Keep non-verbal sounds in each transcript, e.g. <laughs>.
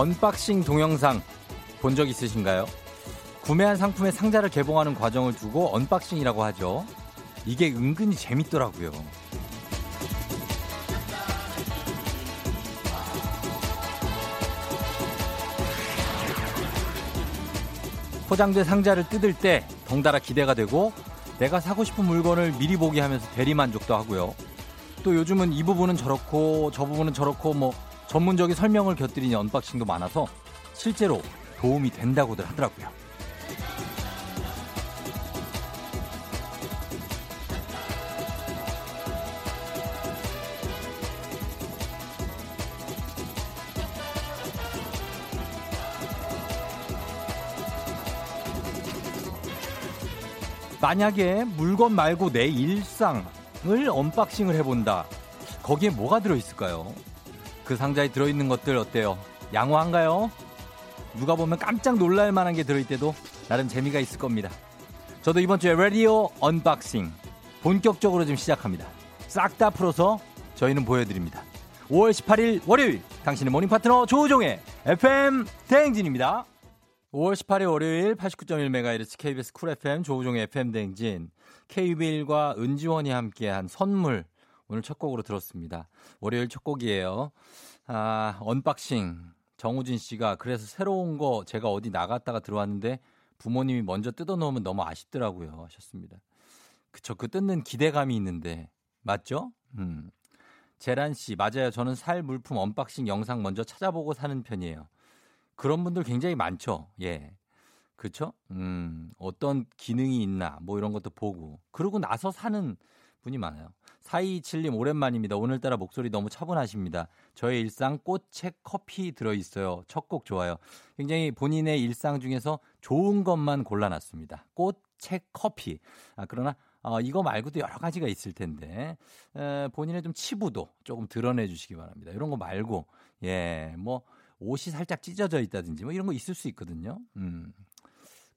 unboxing 동영상 본 적 있으신가요? 구매한 상품의 상자를 개봉하는 과정을 두고 unboxing이라고 하죠. 이게 은근히 재밌더라고요. 포장된 상자를 뜯을 때 덩달아 기대가 되고 내가 사고 싶은 물건을 미리 보기 하면서 대리만족도 하고요. 또 요즘은 이 부분은 저렇고 저 부분은 저렇고 뭐 전문적인 설명을 곁들이는 언박싱도 많아서 실제로 도움이 된다고들 하더라고요. 만약에 물건 말고 내 일상을 unboxing을 해본다. 거기에 뭐가 들어있을까요? 그 상자에 들어있는 것들 어때요? 양호한가요? 누가 보면 깜짝 놀랄 만한 게 들어있대도 나름 재미가 있을 겁니다. 저도 이번 주에 라디오 unboxing 본격적으로 좀 시작합니다. 싹 다 풀어서 저희는 보여드립니다. 5월 18일 월요일 당신의 morning 파트너 조우종의 FM 대행진입니다. 5월 18일 월요일 89.1MHz KBS Cool FM 조우종의 FM 대행진 케이윌과 은지원이 함께한 선물 오늘 첫 곡으로 들었습니다. 월요일 첫 곡이에요. 아, unboxing. 정우진 씨가 그래서 새로운 거 제가 어디 나갔다가 들어왔는데 부모님이 먼저 뜯어놓으면 너무 아쉽더라고요. 하셨습니다. 그쵸. 그 뜯는 기대감이 있는데. 맞죠? 음. 재란 씨, 맞아요. 저는 살 물품 unboxing 영상 먼저 찾아보고 사는 편이에요. 그런 분들 굉장히 많죠. 예. 그렇죠? 음, 어떤 기능이 있나 뭐 이런 것도 보고 그러고 나서 사는 분이 많아요. 4227님 오랜만입니다. 오늘따라 목소리 너무 차분하십니다. 저의 일상 꽃책 커피 들어있어요. 첫 곡 좋아요. 굉장히 본인의 일상 중에서 좋은 것만 골라놨습니다. 꽃책 커피. 아, 그러나 어, 이거 말고도 여러 가지가 있을 텐데 에, 본인의 좀 치부도 조금 드러내 주시기 바랍니다. 이런 거 말고 예, 뭐 옷이 살짝 찢어져 있다든지 뭐 이런 거 있을 수 있거든요. 음.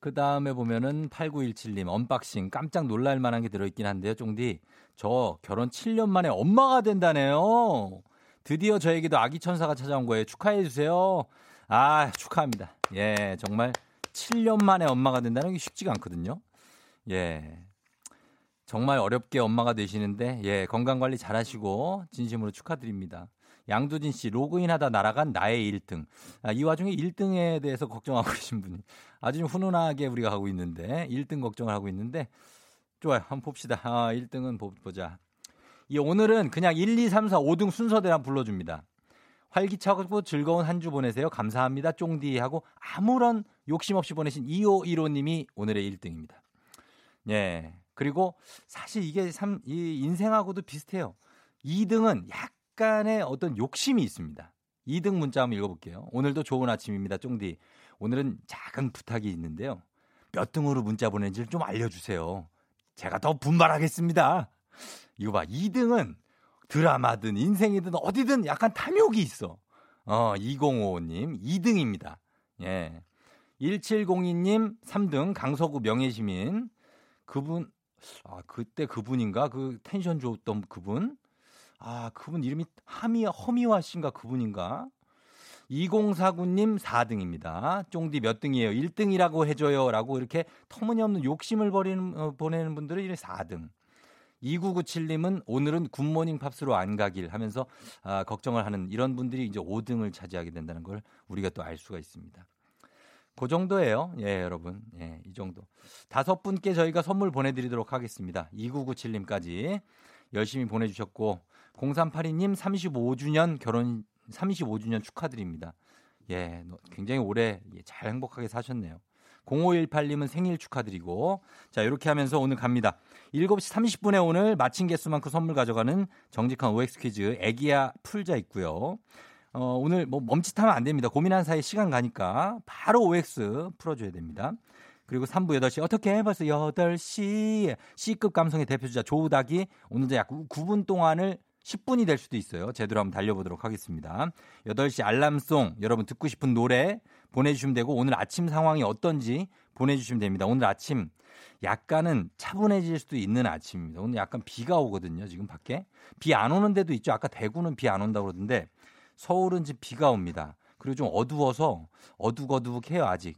그 다음에 보면은 8917님 unboxing 깜짝 놀랄 만한 게 들어있긴 한데요. 쫑디 저 결혼 7년 만에 엄마가 된다네요. 드디어 저에게도 아기 천사가 찾아온 거예요. 축하해 주세요. 아 축하합니다. 예 정말 7년 만에 엄마가 된다는 게 쉽지가 않거든요. 예 정말 어렵게 엄마가 되시는데 예 건강 관리 잘하시고 진심으로 축하드립니다. 양두진 씨 로그인하다 날아간 나의 1등. 아, 이 와중에 1등에 대해서 걱정하고 <laughs> 계신 분이 아주 좀 훈훈하게 우리가 하고 있는데 1등 걱정을 하고 있는데 좋아요. 한번 봅시다. 아, 1등은 보자. 이 오늘은 그냥 1, 2, 3, 4, 5등 순서대로 한번 불러줍니다. 활기차고 즐거운 한 주 보내세요. 감사합니다. 쫑디 하고 아무런 욕심 없이 보내신 2515님이 오늘의 1등입니다. 예. 그리고 사실 이게 참, 이 인생하고도 비슷해요. 2등은 약 간의 어떤 욕심이 있습니다. 2등 문자 한번 읽어볼게요. 오늘도 좋은 아침입니다. 쫑디. 오늘은 작은 부탁이 있는데요. 몇 등으로 문자 보낸지를 좀 알려주세요. 제가 더 분발하겠습니다. 이거 봐. 2등은 드라마든 인생이든 어디든 약간 탐욕이 있어. 어, 2055님 2등입니다. 예. 1702님 3등 강서구 명예시민. 그분 아, 그때 그분인가? 그 텐션 좋았던 그분? 아, 그분 이름이 하미 허미화 씨인가 그분인가? 2049님 4등입니다. 쫑디 몇 등이에요? 1등이라고 해줘요. 라고 이렇게 터무니없는 욕심을 버리는, 어, 보내는 분들은 이래 4등. 2997님은 오늘은 굿모닝 팝스로 안 가길 하면서 아, 걱정을 하는 이런 분들이 이제 5등을 차지하게 된다는 걸 우리가 또 알 수가 있습니다. 그 정도예요. 예, 여러분. 예, 이 정도. 다섯 분께 저희가 선물 보내드리도록 하겠습니다. 2997님까지 열심히 보내주셨고, 0382님 35주년 결혼 35주년 축하드립니다. 예, 굉장히 오래 잘 행복하게 사셨네요. 0518님은 생일 축하드리고 자 이렇게 하면서 오늘 갑니다. 7시 30분에 오늘 마친 개수만큼 선물 가져가는 정직한 OX 퀴즈 애기야 풀자 있고요. 어, 오늘 뭐 멈칫하면 안 됩니다. 고민한 사이 시간 가니까 바로 OX 풀어줘야 됩니다. 그리고 3부 8시 어떻게 벌써 8시 C급 감성의 대표주자 조우닥이 오늘 약 9분 동안을 10분이 될 수도 있어요. 제대로 한번 달려보도록 하겠습니다. 8시 알람송 여러분 듣고 싶은 노래 보내주시면 되고 오늘 아침 상황이 어떤지 보내주시면 됩니다. 오늘 아침 약간은 차분해질 수도 있는 아침입니다. 오늘 약간 비가 오거든요. 지금 밖에 비 안 오는 데도 있죠. 아까 대구는 비 안 온다고 그러던데 서울은 지금 비가 옵니다. 그리고 좀 어두워서 어둑어둑해요 아직.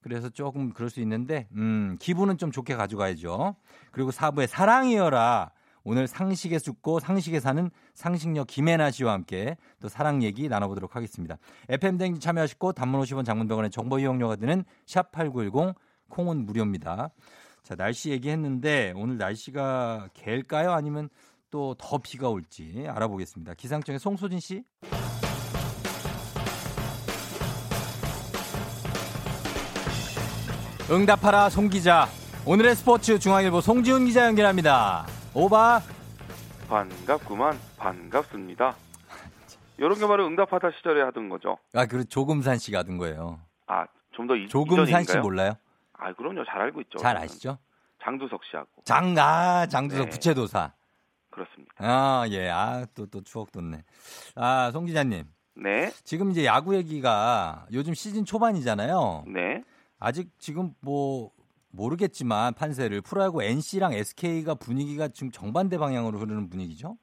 그래서 조금 그럴 수 있는데 음, 기분은 좀 좋게 가져가야죠. 그리고 4부에 사랑이여라. 오늘 상식에 죽고 상식에 사는 상식녀 김혜나 씨와 함께 또 사랑 얘기 나눠보도록 하겠습니다. FM 댕지 참여하시고 단문 50원 장문병원의 정보 이용료가 드는 샵 8910 콩은 무료입니다. 자, 날씨 얘기했는데 오늘 날씨가 개일까요? 아니면 또 더 비가 올지 알아보겠습니다. 기상청의 송소진 씨. 응답하라 송 기자. 오늘의 스포츠 중앙일보 송지훈 기자 연결합니다. 오바. 반갑구만 반갑습니다. 이런 게 바로 응답하다 시절에 하던 거죠. 아, 그 조금산 씨가 하던 거예요. 아, 좀 더 조금산 씨 몰라요? 아, 그럼요. 잘 알고 있죠. 잘 아시죠? 장두석 씨하고. 장, 아, 장두석 네. 부채도사. 그렇습니다. 아, 예. 아, 또, 또 추억 돋네. 아, 송 기자님. 네, 지금 이제 야구 얘기가 요즘 시즌 초반이잖아요. 네. 아직 지금 뭐 모르겠지만 판세를 프로야구 NC랑 SK가 분위기가 지금 정반대 방향으로 흐르는 분위기죠?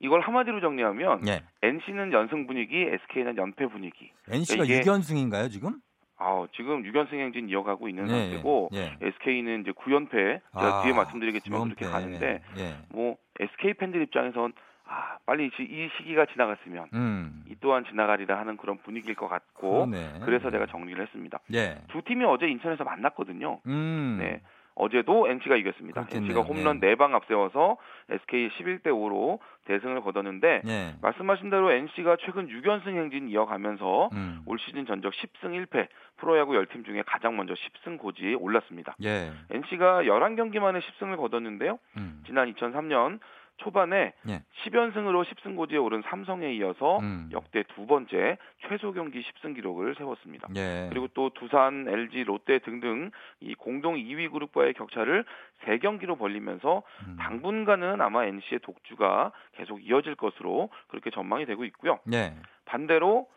이걸 한마디로 정리하면 예. NC는 연승 분위기, SK는 연패 분위기. NC가 이게- 6연승인가요, 지금? 아, 지금 6연승 행진 이어가고 있는 예, 상태고 예. SK는 이제 9연패. 제가 아, 뒤에 말씀드리겠지만 구연패. 그렇게 가는데 예. 뭐 SK 팬들 입장에선 아, 빨리 이- 이 시기가 지나갔으면 음. 이 또한 지나가리라 하는 그런 분위기일 것 같고 그러네. 그래서 제가 정리를 했습니다. 예. 두 팀이 어제 인천에서 만났거든요. 음. 네. 어제도 NC가 이겼습니다. 그렇겠네요. NC가 홈런 네. 4방 앞세워서 SK 11대 5로 대승을 거뒀는데 예. 말씀하신 대로 NC가 최근 6연승 행진 이어가면서 음. 올 시즌 전적 10승 1패, 프로야구 10팀 중에 가장 먼저 10승 고지에 올랐습니다. 예. NC가 11경기 만에 10승을 거뒀는데요. 음. 지난 2003년 초반에 예. 10연승으로 10승 고지에 오른 삼성에 이어서 음. 역대 두 번째 최소 경기 10승 기록을 세웠습니다. 예. 그리고 또 두산, LG, 롯데 등등 이 공동 2위 그룹과의 격차를 3경기로 벌리면서 음. 당분간은 아마 NC의 독주가 계속 이어질 것으로 그렇게 전망이 되고 있고요. 예. 반대로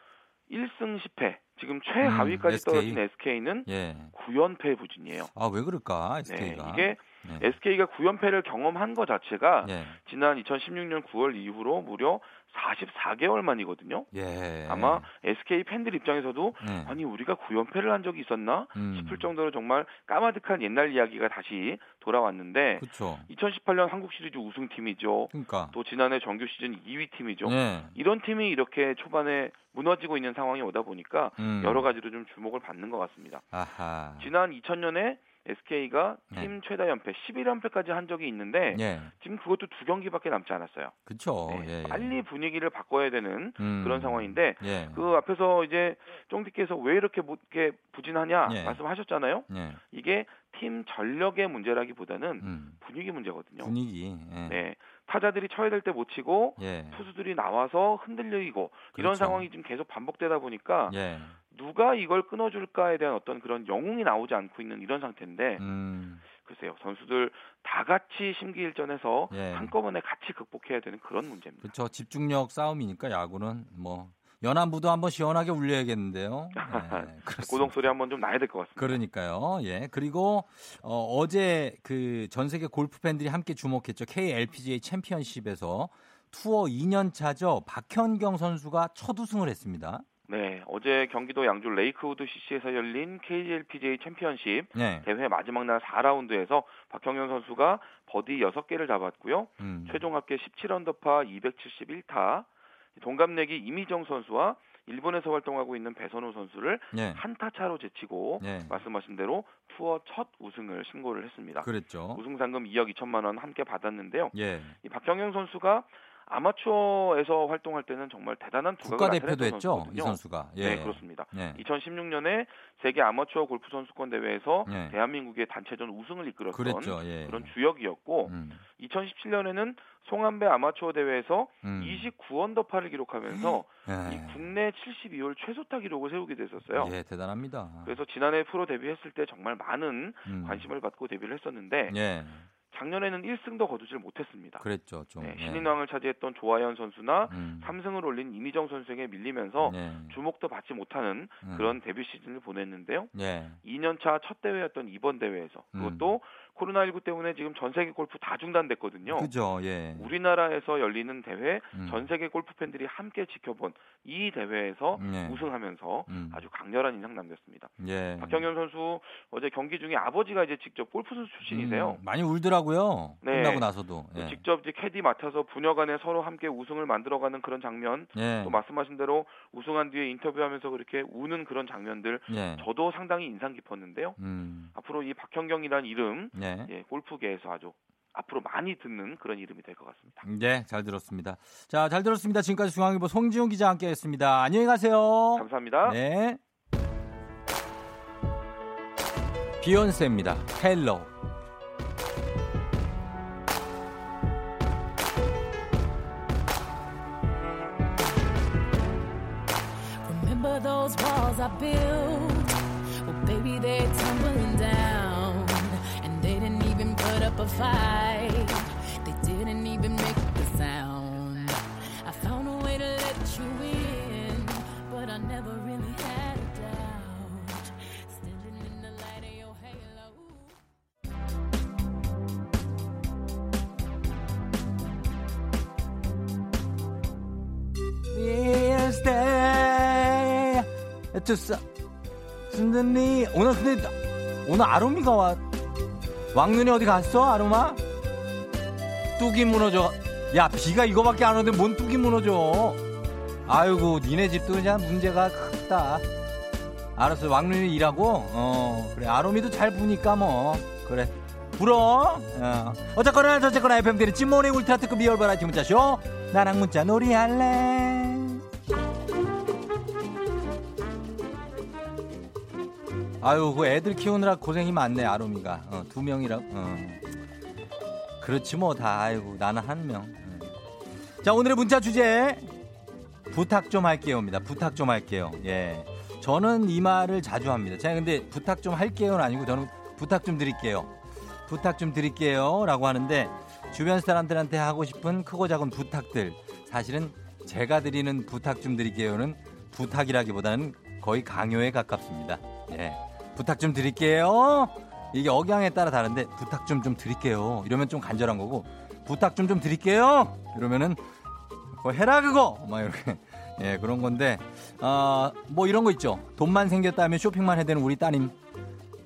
1승 10패, 지금 최하위까지 음, SK. 떨어진 SK는 예. 9연패 부진이에요. 아, 왜 그럴까? 네, SK가. 이게 네. SK가 9연패를 경험한 것 자체가 예. 지난 2016년 9월 이후로 무려 44개월 만이거든요. 예. 아마 SK 팬들 입장에서도 예. 아니 우리가 9연패를 한 적이 있었나 음. 싶을 정도로 정말 까마득한 옛날 이야기가 다시 돌아왔는데 그렇죠. 2018년 한국 시리즈 우승팀이죠. 그러니까. 또 지난해 정규 시즌 2위 팀이죠. 예. 이런 팀이 이렇게 초반에 무너지고 있는 상황이 오다 보니까 음. 여러 가지로 좀 주목을 받는 것 같습니다. 아하. 지난 2000년에 SK가 네. 팀 최다 연패 11연패까지 한 적이 있는데 예. 지금 그것도 두 경기밖에 남지 않았어요. 그렇죠. 네, 예. 예. 빨리 분위기를 바꿔야 되는 음. 그런 상황인데 예. 그 앞에서 이제 쫑디께서 왜 이렇게 못- 이렇게 부진하냐 예. 말씀하셨잖아요. 예. 이게 팀 전력의 문제라기보다는 음. 분위기 문제거든요. 분위기. 예. 네, 타자들이 쳐야 될 때 못 치고 예. 투수들이 나와서 흔들리고 이런 그렇죠. 상황이 지금 계속 반복되다 보니까 예. 누가 이걸 끊어줄까에 대한 어떤 그런 영웅이 나오지 않고 있는 이런 상태인데 음. 글쎄요 선수들 다 같이 심기일전해서 예. 한꺼번에 같이 극복해야 되는 그런 문제입니다. 그렇죠. 집중력 싸움이니까 야구는 뭐 연안부도 한번 시원하게 울려야겠는데요. <laughs> 네. 고동 소리 한번 좀 나야 될 것 같습니다. 그러니까요. 예. 그리고 어, 어제 그 전 세계 골프 팬들이 함께 주목했죠. KLPGA 챔피언십에서 투어 2년 차죠. 박현경 선수가 첫 우승을 했습니다. 네, 어제 경기도 양주 레이크우드 CC에서 열린 KLPGA 챔피언십 네. 대회 마지막 날 4라운드에서 박현경 선수가 버디 6개를 잡았고요. 음. 최종 합계 17언더파 271타. 동갑내기 임희정 선수와 일본에서 활동하고 있는 배선우 선수를 네. 한타 차로 제치고 네. 말씀하신 대로 투어 첫 우승을 신고를 했습니다. 그랬죠. 우승 상금 2억 2천만 원 함께 받았는데요. 예. 이 박현경 선수가 아마추어에서 활동할 때는 정말 대단한 두각을 국가대표도 했죠. 이 선수가. 예. 네, 그렇습니다. 네. 2016년에 세계 아마추어 골프 선수권 대회에서 네. 대한민국의 단체전 우승을 이끌었던 그랬죠. 예. 그런 주역이었고 음. 2017년에는 송암배 아마추어 대회에서 음. 29언더파를 기록하면서 예. 이 국내 72홀 최소타 기록을 세우게 됐었어요. 예, 대단합니다. 그래서 지난해 프로 데뷔했을 때 정말 많은 음. 관심을 받고 데뷔를 했었는데 예. 작년에는 1승도 거두질 못했습니다. 그랬죠. 좀. 네, 예. 신인왕을 차지했던 조하연 선수나 음. 3승을 올린 이미정 선수에게 밀리면서 예. 주목도 받지 못하는 음. 그런 데뷔 시즌을 보냈는데요. 예. 2년차 첫 대회였던 이번 대회에서 음. 그것도 코로나19 때문에 지금 전 세계 골프 다 중단됐거든요. 그죠. 예. 우리나라에서 열리는 대회 음. 전 세계 골프 팬들이 함께 지켜본 이 대회에서 예. 우승하면서 음. 아주 강렬한 인상 남겼습니다. 예. 박경현 선수 어제 경기 중에 아버지가 이제 직접 골프 선수 출신이세요. 음, 많이 울더라고요. 네. 끝나고 나서도. 예. 직접 이제 캐디 맡아서 부녀간에 서로 함께 우승을 만들어가는 그런 장면, 예. 또 말씀하신 대로 우승한 뒤에 인터뷰하면서 그렇게 우는 그런 장면들 예. 저도 상당히 인상 깊었는데요. 음. 앞으로 이 박현경이라는 이름 예. 예, 골프계에서 아주 앞으로 많이 듣는 그런 이름이 될 것 같습니다. 네, 잘 들었습니다. 자, 잘 들었습니다. 지금까지 중앙일보 송지훈 기자 함께 했습니다. 안녕히 가세요. 감사합니다. 네. 비욘세입니다. 헬로. Remember those walls I built? Well, baby, they're tumbling up a fight. They didn't even make a sound. I found a way to let you in, but I never really had a doubt. Standing in the light of your halo. To s- 순든니 오늘 근데 오늘 아로미가 와 왕눈이 어디 갔어 아로마? 뚝이 무너져. 야 비가 이거밖에 안 오는데 뭔 뚝이 무너져? 아이고 니네 집도 그냥 문제가 크다. 알았어 왕눈이 일하고 어 그래 아로미도 잘 부니까 뭐. 그래. 불어. 어. 어쨌거나 저쨌거나 FM 대행진 morning 울트라 특급 real 버라이어티 문자쇼. 나랑 문자 놀이 할래 아유 그 애들 키우느라 고생이 많네 아로미가. 어, 두 명이라 어. 그렇지 뭐 다. 아이고 나는 한 명. 음. 자 오늘의 문자 주제. 부탁 좀 할게요입니다. 부탁 좀 할게요. 예. 저는 이 말을 자주 합니다. 제가 근데 부탁 좀 할게요는 아니고 저는 부탁 좀 드릴게요. 부탁 좀 드릴게요 라고 하는데 주변 사람들한테 하고 싶은 크고 작은 부탁들. 사실은 제가 드리는 부탁 좀 드릴게요는 부탁이라기보다는 거의 강요에 가깝습니다. 예 부탁 좀 드릴게요 이게 억양에 따라 다른데 부탁 좀 좀 드릴게요 이러면 좀 간절한 거고 부탁 좀좀 드릴게요 이러면은 뭐 해라 그거 막 이렇게 <laughs> 예 그런 건데 아뭐 이런 거 있죠 돈만 생겼다면 쇼핑만 해야 되는 우리 따님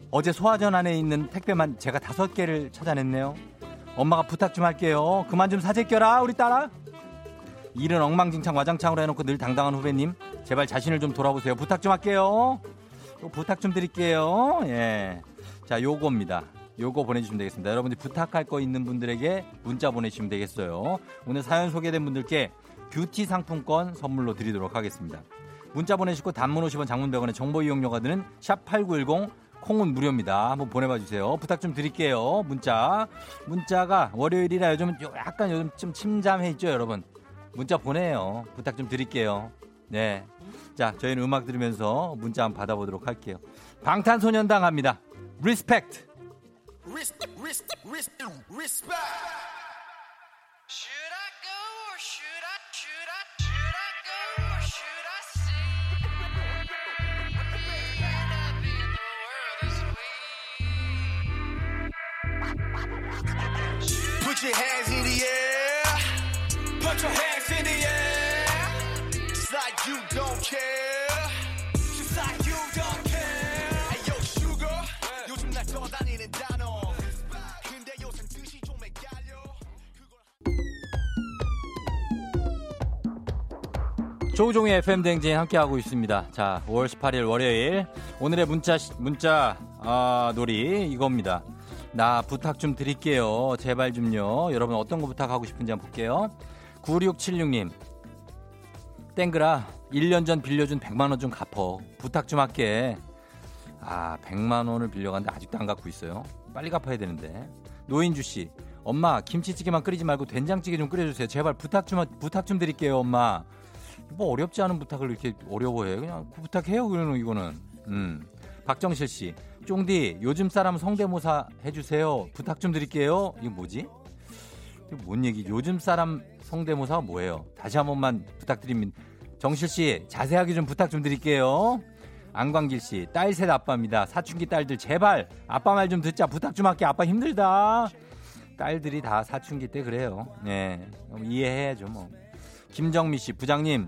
어제 소화전 안에 있는 택배만 제가 다섯 개를 찾아냈네요. 엄마가 부탁 좀 할게요. 그만 좀 사재껴라 우리 딸아. 일은 엉망진창 와장창으로 해놓고 늘 당당한 후배님 제발 자신을 좀 돌아보세요. 부탁 좀 할게요. 또 부탁 좀 드릴게요. 예. 자 요거입니다. 요거 보내주시면 되겠습니다. 여러분들 부탁할 거 있는 분들에게 문자 보내주시면 되겠어요. 오늘 사연 소개된 분들께 뷰티 상품권 선물로 드리도록 하겠습니다. 문자 보내시고 단문 50원 장문 100원의 정보 이용료가 드는 샵 8910 콩은 무료입니다. 한번 보내봐 주세요. 부탁 좀 드릴게요. 문자. 문자가 월요일이라 요즘 약간 요즘 좀 침잠해 있죠, 여러분. 문자 보내요. 부탁 좀 드릴게요. 네. 자, 저희는 음악 들으면서 문자 한번 받아보도록 할게요. 방탄소년단 합니다. Respect. Care. 조우종의 FM 댕진 함께하고 있습니다. 자, 5월 18일 월요일. 오늘의 문자, 시- 문자, 아, 놀이 이겁니다. 나 부탁 좀 드릴게요. 제발 좀요. 여러분 어떤 거 부탁하고 싶은지 한번 볼게요. 9676님. 땡그라, 1년 전 빌려준 100만 원 좀 갚어. 부탁 좀 할게. 아, 100만 원을 빌려갔는데 아직도 안 갚고 있어요. 빨리 갚아야 되는데. 노인주 씨. 엄마, 김치찌개만 끓이지 말고 된장찌개 좀 끓여 주세요. 제발 부탁 좀, 부탁 좀 드릴게요, 엄마. 뭐 어렵지 않은 부탁을 이렇게 어려워해. 그냥 부탁해요, 그러는 이거는. 음. 박정실 씨. 쫑디, 요즘 사람 성대모사 해 주세요. 부탁 좀 드릴게요. 이거 뭐지? 이게 뭔 얘기? 요즘 사람 성대모사가 뭐예요? 다시 한 번만 부탁드립니다. 정실 씨, 자세하게 좀 부탁 좀 드릴게요. 안광길 씨, 딸 셋 아빠입니다. 사춘기 딸들 제발 아빠 말 좀 듣자 부탁 좀 할게. 아빠 힘들다. 딸들이 다 사춘기 때 그래요. 네, 이해해야죠 뭐. 김정미 씨, 부장님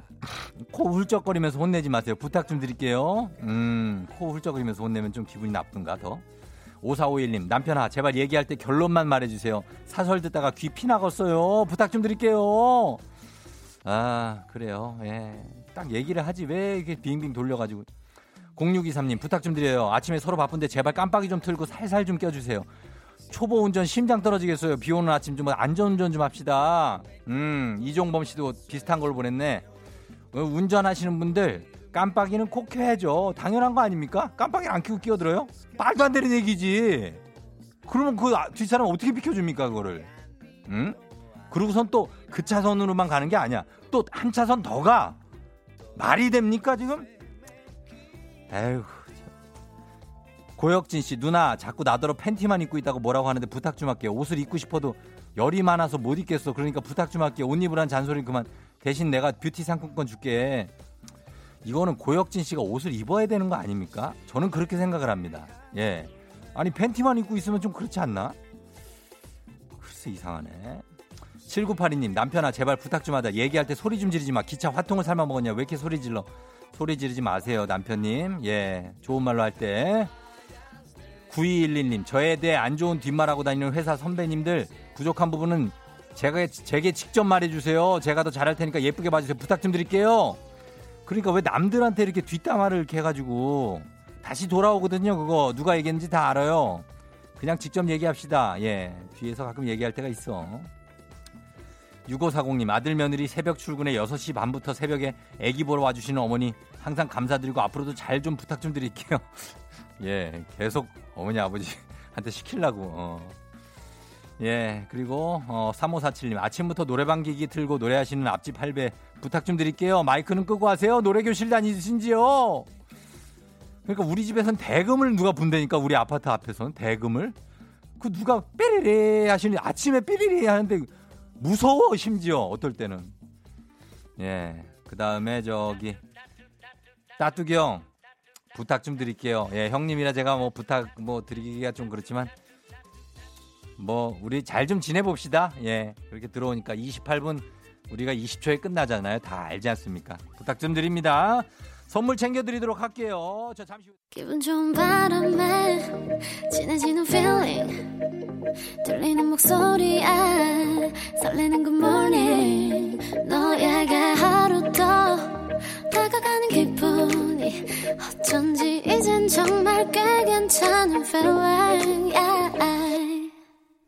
코 훌쩍거리면서 혼내지 마세요. 부탁 좀 드릴게요. 음, 코 훌쩍거리면서 혼내면 좀 기분이 나쁜가 더. 5451님, 남편아, 제발 얘기할 때 결론만 말해주세요. 사설 듣다가 귀 피나갔어요. 부탁 좀 드릴게요. 아, 그래요. 예. 딱 얘기를 하지. 왜 이렇게 빙빙 돌려가지고. 0623님, 부탁 좀 드려요. 아침에 서로 바쁜데 제발 깜빡이 좀 틀고 살살 좀 껴주세요. 초보 운전 심장 떨어지겠어요. 비 오는 아침 좀 안전운전 좀 합시다. 음, 이종범 씨도 비슷한 걸 보냈네. 어, 운전하시는 분들 깜빡이는 꼭 켜야죠. 당연한 거 아닙니까? 깜빡이 안 켜고 끼어들어요? 말도 안 되는 얘기지. 그러면 그 아- 뒷사람 어떻게 비켜줍니까 그거를? 응? 그러고선 또 그 차선으로만 가는 게 아니야. 또 한 차선 더 가. 말이 됩니까 지금? 에휴. 참. 고혁진 씨 누나 자꾸 나더러 팬티만 입고 있다고 뭐라고 하는데 부탁 좀 할게요. 옷을 입고 싶어도 열이 많아서 못 입겠어. 그러니까 부탁 좀 할게요. 옷 입으란 잔소리 그만. 대신 내가 뷰티 상품권 줄게. 이거는 고혁진 씨가 옷을 입어야 되는 거 아닙니까? 저는 그렇게 생각을 합니다. 예. 아니 팬티만 입고 있으면 좀 그렇지 않나? 글쎄 이상하네. 7982님 남편아 제발 부탁 좀 하다 얘기할 때 소리 좀 지르지 마 기차 화통을 삶아 먹었냐 왜 이렇게 소리 질러 소리 지르지 마세요 남편님 예 좋은 말로 할 때 9211님 저에 대해 안 좋은 뒷말하고 다니는 회사 선배님들 부족한 부분은 제가 제게 직접 말해주세요 제가 더 잘할 테니까 예쁘게 봐주세요 부탁 좀 드릴게요 그러니까 왜 남들한테 이렇게 뒷담화를 이렇게 해가지고 다시 돌아오거든요 그거 누가 얘기했는지 다 알아요 그냥 직접 얘기합시다 예 뒤에서 가끔 얘기할 때가 있어 6540님 아들 며느리 새벽 출근에 6시 반부터 새벽에 애기 보러 와주시는 어머니 항상 감사드리고 앞으로도 잘 좀 부탁 좀 드릴게요. <laughs> 예, 계속 어머니 아버지한테 시키려고. 어. 예, 그리고 어, 3547님 아침부터 노래방 기기 틀고 노래하시는 앞집 할배 부탁 좀 드릴게요. 마이크는 끄고 하세요. 노래 교실 다니신지요? 그러니까 우리 집에선 대금을 누가 분다니까 우리 아파트 앞에서는 대금을 그 누가 삐리리 하시는 아침에 삐리리 하는데 무서워 심지어 어떨 때는 예 그 다음에 저기 따뚜기 형 부탁 좀 드릴게요 예 형님이라 제가 뭐 부탁 뭐 드리기가 좀 그렇지만 뭐 우리 잘 좀 지내봅시다. 예 그렇게 들어오니까 28분 우리가 20초에 끝나잖아요. 다 알지 않습니까? 부탁 좀 드립니다. 선물 챙겨드리도록 할게요. 저 잠시 후 기분 좋은 바람에 진해지는 feeling 들리는 목소리에 설레는 good morning. 너에게 하루 더 다가가는 기분이 어쩐지 이젠 정말 꽤 괜찮은 feeling yeah.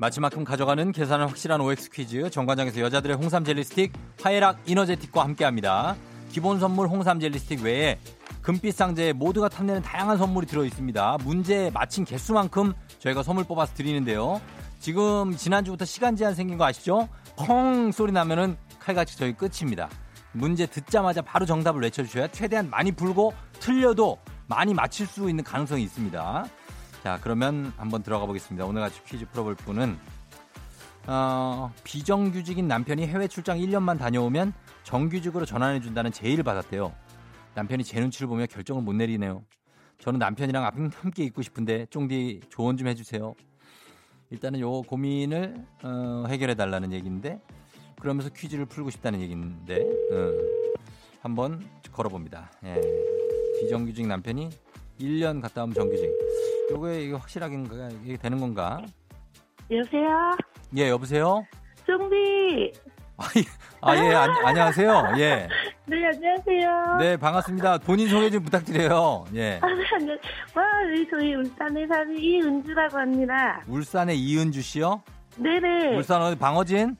마치만큼 가져가는 계산은 확실한 OX 퀴즈 정관장에서 여자들의 홍삼 젤리 스틱 화해락 이너제틱과 함께합니다. 기본 선물 홍삼 젤리 스틱 외에 금빛 상자에 모두가 탐내는 다양한 선물이 들어 있습니다. 문제 맞힌 개수만큼 저희가 선물 뽑아서 드리는데요. 지금 지난주부터 시간 제한 생긴 거 아시죠? 펑 소리 나면은 칼같이 저희 끝입니다. 문제 듣자마자 바로 정답을 외쳐주셔야 최대한 많이 풀고 틀려도 많이 맞힐 수 있는 가능성이 있습니다. 자, 그러면 한번 들어가 보겠습니다. 오늘 같이 퀴즈 풀어볼 분은 어, 비정규직인 남편이 해외 출장 1년만 다녀오면 정규직으로 전환해준다는 제의를 받았대요. 남편이 제 눈치를 보며 결정을 못 내리네요. 저는 남편이랑 함- 함께 있고 싶은데 쫑디 조언 좀 해주세요. 일단은 요 고민을 어, 해결해 달라는 얘기인데 그러면서 퀴즈를 풀고 싶다는 얘기인데 어, 한번 걸어봅니다. 예. 비정규직 남편이 1년 갔다 오면 정규직. 요게 이게 확실하게 이게 되는 건가? 여보세요? 예, 여보세요? 쫑비! 아, 예, 안, 안녕하세요. 예. <laughs> 네, 안녕하세요. 네, 반갑습니다. 본인 소개 좀 부탁드려요. 예. 아, 네. 와, 우리 저희 울산에 사는 이은주라고 합니다. 울산의 이은주 씨요? 네네. 울산 어디 방어진?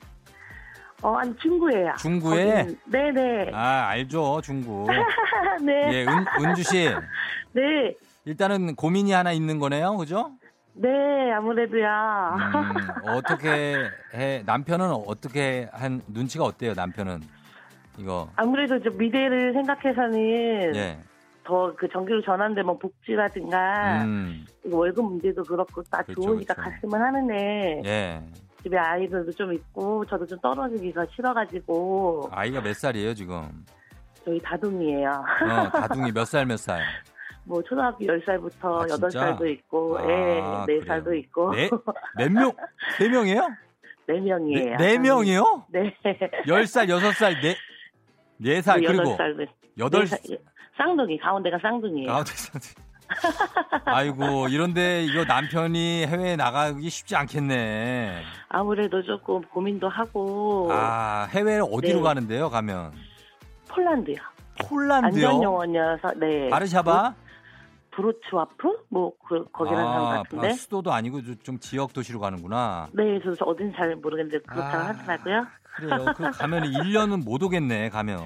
어, 아니, 중구예요. 중구에? 거기는- 네네. 아, 알죠. 중구. <laughs> 네. 예, 은, 은주 씨. 네. 일단은 고민이 하나 있는 거네요. 그죠? 네, 아무래도요. 음, 어떻게 해 남편은 어떻게 한 눈치가 어때요? 남편은 이거 아무래도 좀 미래를 생각해서는 예. 더그 정규로 전환되면 복지라든가 음. 이거 월급 문제도 그렇고 다 그렇죠, 좋으니까 그렇죠. 갔으면 하는데 예. 집에 아이들도 좀 있고 저도 좀 떨어지기가 싫어가지고 아이가 몇 살이에요, 지금? 저희 다둥이에요. 어, 다둥이 몇 살 몇 살? <laughs> 뭐 초등학교 10살부터 아, 진짜? 8살도 있고 아, 예, 그래요? 4살도 있고 네? 몇 명? 세 명이에요? 네 명이에요. 네, 네 명이요? 네. 열 살, 여섯 살, 네, 네 살, 그리고 8살. 여덟 쌍둥이, 가운데가 쌍둥이에요. 가운데 살. 아이고, 이런데 이거 남편이 해외에 나가기 쉽지 않겠네. 아무래도 조금 고민도 하고 아, 해외를 어디로 네. 가는데요, 가면? 폴란드요. 폴란드요? 안전요원이어서 네. 바르샤바? 브로츠와프? 뭐 그, 거기라는 아, 상 같은데. 아, 수도도 아니고 좀- 좀 지역 도시로 가는구나. 네, 저도 어딘지 잘 모르겠는데 그렇다고 아. 하더라고요. 그래요. 그 가면 1년은 못 오겠네, 가면.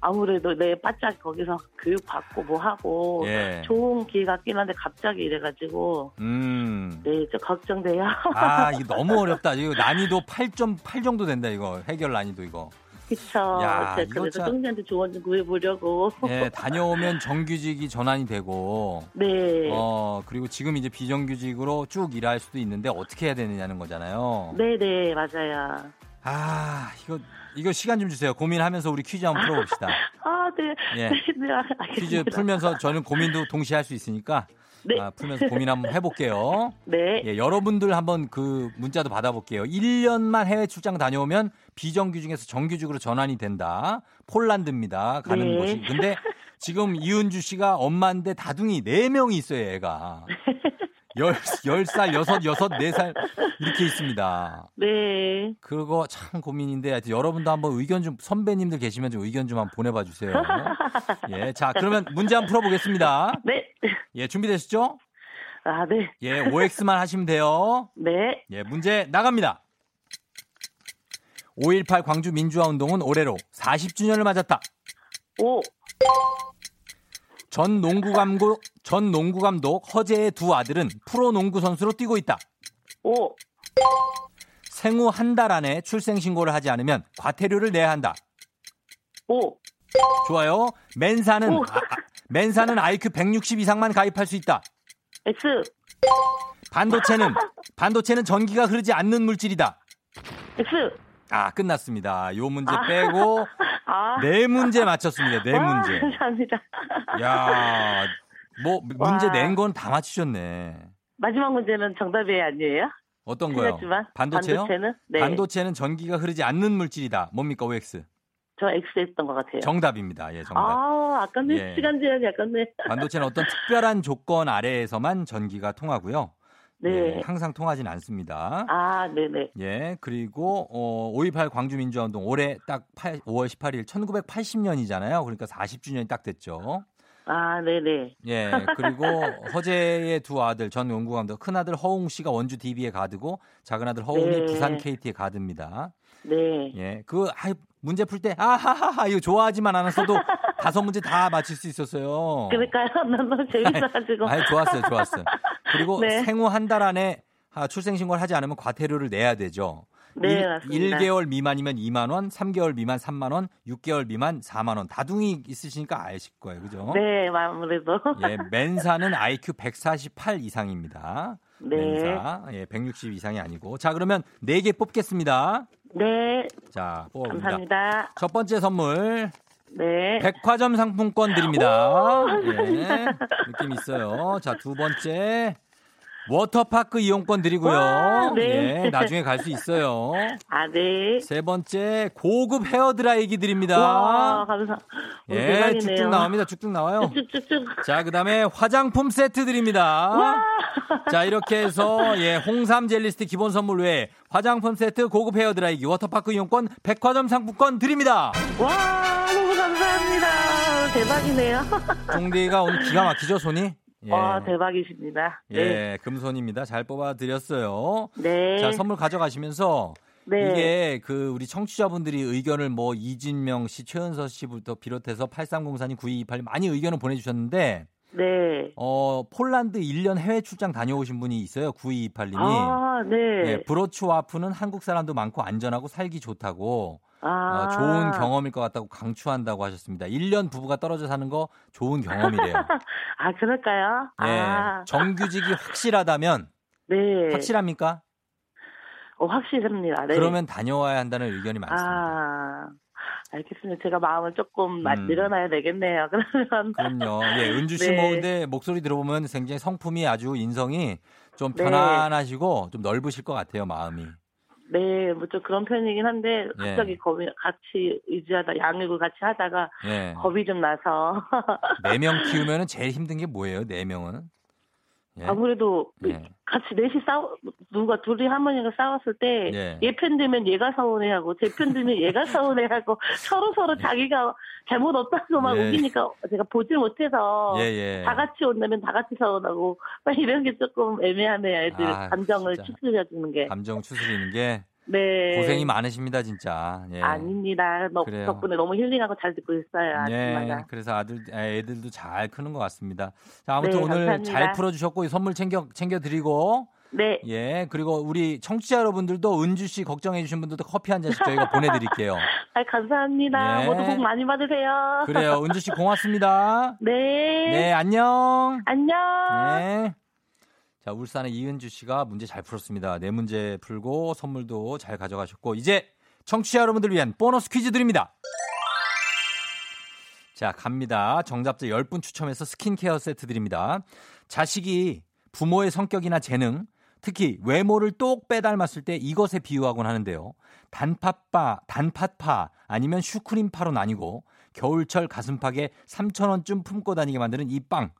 아무래도 네 바짝 거기서 교육 받고 뭐 하고 예. 좋은 기회가 같긴 한데 갑자기 이래가지고 음. 네 좀 걱정돼요. 아, 이거 <laughs> 너무 어렵다. 이거 난이도 8.8 정도 된다, 이거. 해결 난이도 이거. 그쵸. 야, 그래서 참- 똥지한테 조언 좀 구해보려고. 예, 다녀오면 정규직이 전환이 되고, 네. 어, 그리고 지금 이제 비정규직으로 쭉 일할 수도 있는데 어떻게 해야 되느냐는 거잖아요. 네네 맞아요. 아, 이거, 이거 시간 좀 주세요. 고민하면서 우리 퀴즈 한번 풀어봅시다. <laughs> 아 네. 예. 네, 네 퀴즈. 풀면서 저는 고민도 동시에 할 수 있으니까, 네. 아, 풀면서 고민 한번 해볼게요. <laughs> 네. 예, 여러분들 한번 그 문자도 받아볼게요. 1년만 해외 출장 다녀오면 비정규직에서 정규직으로 전환이 된다. 폴란드입니다. 가는 네. 곳이. 근데 지금 이은주 씨가 엄마인데 다둥이 4명이 있어요, 애가. <laughs> 열, 열 살, 여섯, 여섯, 네 살 이렇게 있습니다. 네. 그거 참 고민인데 하여튼 여러분도 한번 의견 좀 선배님들 계시면 좀 의견 좀 한번 보내봐 주세요. <laughs> 예, 자 그러면 문제 한번 풀어보겠습니다. 네. 예, 준비되시죠? 아 네. 예, OX만 하시면 돼요. 네. 예, 문제 나갑니다. 5.18 광주 민주화 운동은 올해로 40주년을 맞았다. 오. 전 농구 감독, 전 농구 감독 허재의 두 아들은 프로 농구 선수로 뛰고 있다. 오. 생후 한 달 안에 출생 신고를 하지 않으면 과태료를 내야 한다. 오. 좋아요. 맨사는 오. 아, 아, 맨사는 IQ 160 이상만 가입할 수 있다. X. 반도체는 반도체는 전기가 흐르지 않는 물질이다. X. 아, 끝났습니다. 요 문제 아. 빼고 <laughs> 아. 네 문제 맞췄습니다. 네 와, 문제. 감사합니다. 야, 뭐 문제 와. 낸건 다 맞추셨네. 마지막 문제는 정답이 아니에요? 어떤 거요? 반도체요? 반도체는 네. 반도체는 전기가 흐르지 않는 물질이다. 뭡니까 OX? 저 X 했던 것 같아요. 정답입니다. 예, 정답. 아, 아깝네. 예. 시간 제한이 아깝네. 반도체는 어떤 특별한 조건 아래에서만 전기가 통하고요. 네. 예, 항상 통하진 않습니다. 아, 네네. 예, 그리고 어, 5.18 광주민주화운동 올해 딱 8, 5월 18일 1980년이잖아요. 그러니까 40주년이 딱 됐죠. 아, 네네. 예, 그리고 허재의 두 아들 전 연구감독 큰 아들 허웅 씨가 원주 DB에 가드고 작은 아들 허웅이 네. 부산 KT에 가드입니다. 네. 예, 그 아, 문제 풀 때 아하하하 이거 좋아하지만 않았어도 다섯 문제 다 맞힐 수 있었어요. 그러니까요. 난 <laughs> 너무 재밌어가지고. 아니 좋았어요, 좋았어요. 그리고 네. 생후 한 달 안에 아, 출생 신고를 하지 않으면 과태료를 내야 되죠. 네, 맞습니다. 1개월 미만이면 2만 원, 3개월 미만 3만 원, 6개월 미만 4만 원. 다둥이 있으시니까 아실 거예요. 그죠? 네, 아무래도. 예, 맨사는 IQ 148 이상입니다. 네. 맨사. 예, 160 이상이 아니고. 자, 그러면 4개 뽑겠습니다. 네. 자, 뽑아봅니다. 감사합니다. 첫 번째 선물 네. 백화점 상품권 드립니다. 예, 느낌 있어요. 자, 두 번째 워터파크 이용권 드리고요. 와, 네. 예, 나중에 갈 수 있어요. 아, 네. 세 번째 고급 헤어 드라이기 드립니다. 와, 감사. 오, 예, 대박이네요. 쭉쭉 나옵니다. 쭉쭉 나와요. 쭉쭉쭉. 자, 그 다음에 화장품 세트 드립니다. 자, 이렇게 해서 예, 홍삼 젤리스트 기본 선물 외에 화장품 세트, 고급 헤어 드라이기, 워터파크 이용권, 백화점 상품권 드립니다. 와, 감사합니다. 대박이네요. 종디가 오늘 기가 막히죠, 손이? 예. 와, 대박이십니다. 네. 예, 금손입니다. 잘 뽑아 드렸어요. 네. 자, 선물 가져가시면서 네. 이게 그 우리 청취자분들이 의견을 뭐 이진명 씨, 최은서 씨부터 비롯해서 8304님, 9228님 많이 의견을 보내주셨는데 네. 어, 폴란드 1년 해외 출장 다녀오신 분이 있어요. 9228님이. 아, 네. 예, 브로츠와프는 한국 사람도 많고 안전하고 살기 좋다고 아. 어, 좋은 경험일 것 같다고 강추한다고 하셨습니다. 1년 부부가 떨어져 사는 거 좋은 경험이래요. <laughs> 아, 그럴까요? 예, 아. 정규직이 확실하다면 네. 확실합니까? 어, 확실합니다. 네. 그러면 다녀와야 한다는 의견이 많습니다. 아. 알겠습니다. 제가 마음을 조금 마- 음. 늘어나야 되겠네요. <laughs> 그러면. 그럼요. 예, 은주 씨 네. 뭐 근데 목소리 들어보면 굉장히 성품이 아주 인성이 좀 네. 편안하시고 좀 넓으실 것 같아요, 마음이. 네, 뭐 좀 그런 편이긴 한데 예. 갑자기 겁이 같이 유지하다 양육을 같이 하다가 예. 겁이 좀 나서 네 명 <laughs> 키우면은 제일 힘든 게 뭐예요? 네 명은? 예. 아무래도 예. 같이 넷이 싸우 누가 둘이 할머니가 싸웠을 때 예. 얘 편 들면 얘가 서운해 하고 제 편 들면 얘가 <laughs> 서운해 하고 서로 서로 자기가 잘못 없다고 막 예. 우기니까 제가 보질 못해서 예, 예. 다 같이 온다면 다 같이 서운하고 막 이런 게 조금 애매하네요. 애들 아, 감정을 진짜. 추스려 주는 게. 감정 추스리는 게 네. 고생이 많으십니다, 진짜. 예. 아닙니다. 너, 그래요. 덕분에 너무 힐링하고 잘 듣고 있어요. 예. 그래서 아들, 애- 애들도 잘 크는 것 같습니다. 자, 아무튼 네, 오늘 감사합니다. 잘 풀어주셨고, 이 선물 챙겨, 챙겨 드리고, 네. 예, 그리고 우리 청취자 여러분들도 은주 씨 걱정해 주신 분들도 커피 한 잔씩 저희가 보내드릴게요. <laughs> 아, 감사합니다. 예. 모두 복 많이 받으세요. 그래요. 은주 씨 고맙습니다. <laughs> 네. 네, 안녕. 안녕. 네. 자, 울산의 이은주 씨가 문제 잘 풀었습니다. 네 문제 풀고 선물도 잘 가져가셨고, 이제 청취자 여러분들 위한 보너스 퀴즈 드립니다. 자, 갑니다. 정답자 10분 추첨해서 스킨케어 세트 드립니다. 자식이 부모의 성격이나 재능, 특히 외모를 똑 빼닮았을 때 이것에 비유하곤 하는데요. 단팥파, 단팥파 아니면 슈크림파로 나뉘고 겨울철 가슴팍에 3,000원쯤 품고 다니게 만드는 이 빵.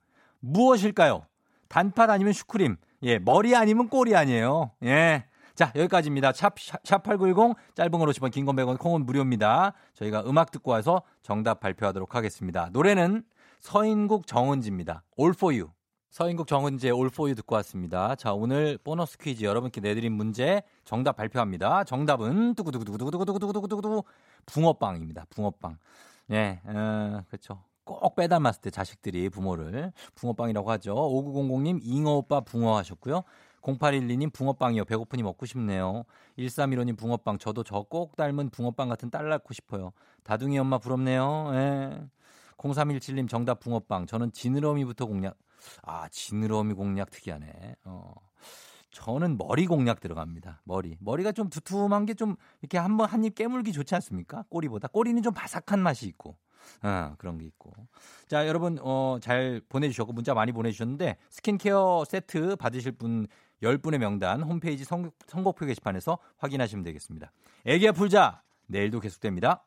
무엇일까요? 단팥 아니면 슈크림. 예, 머리 아니면 꼬리 아니에요. 예. 자, 여기까지입니다. 샵, 샵, 샵 8910, 짧은 걸 50원, 긴 건 100원, 콩은 무료입니다. 저희가 음악 듣고 와서 정답 발표하도록 하겠습니다. 노래는 서인국 정은지입니다. All for you. 서인국 정은지의 All for you 듣고 왔습니다. 자, 오늘 보너스 퀴즈 여러분께 내드린 문제 정답 발표합니다. 정답은 두구두구두구두구두구두구두구두구 붕어빵입니다. 붕어빵. 예, 어, 그렇죠. 꼭 빼닮았을 때 자식들이 부모를 붕어빵이라고 하죠. 5900님 잉어 오빠 붕어 하셨고요. 0812님 붕어빵이요. 배고프니 먹고 싶네요. 1315님 붕어빵. 저도 저 꼭 닮은 붕어빵 같은 딸 낳고 싶어요. 다둥이 엄마 부럽네요. 예. 0317님 정답 붕어빵. 저는 지느러미부터 공략. 아, 지느러미 공략 특이하네. 어. 저는 머리 공략 들어갑니다. 머리. 머리가 좀 두툼한 게 좀 이렇게 한번 한 입 깨물기 좋지 않습니까? 꼬리보다. 꼬리는 좀 바삭한 맛이 있고. 아, 그런 게 있고. 자, 여러분, 어, 잘 보내주셨고, 문자 많이 보내주셨는데, 스킨케어 세트 받으실 분 10분의 명단 홈페이지 선, 선곡표 게시판에서 확인하시면 되겠습니다. 애기야 풀자! 내일도 계속됩니다.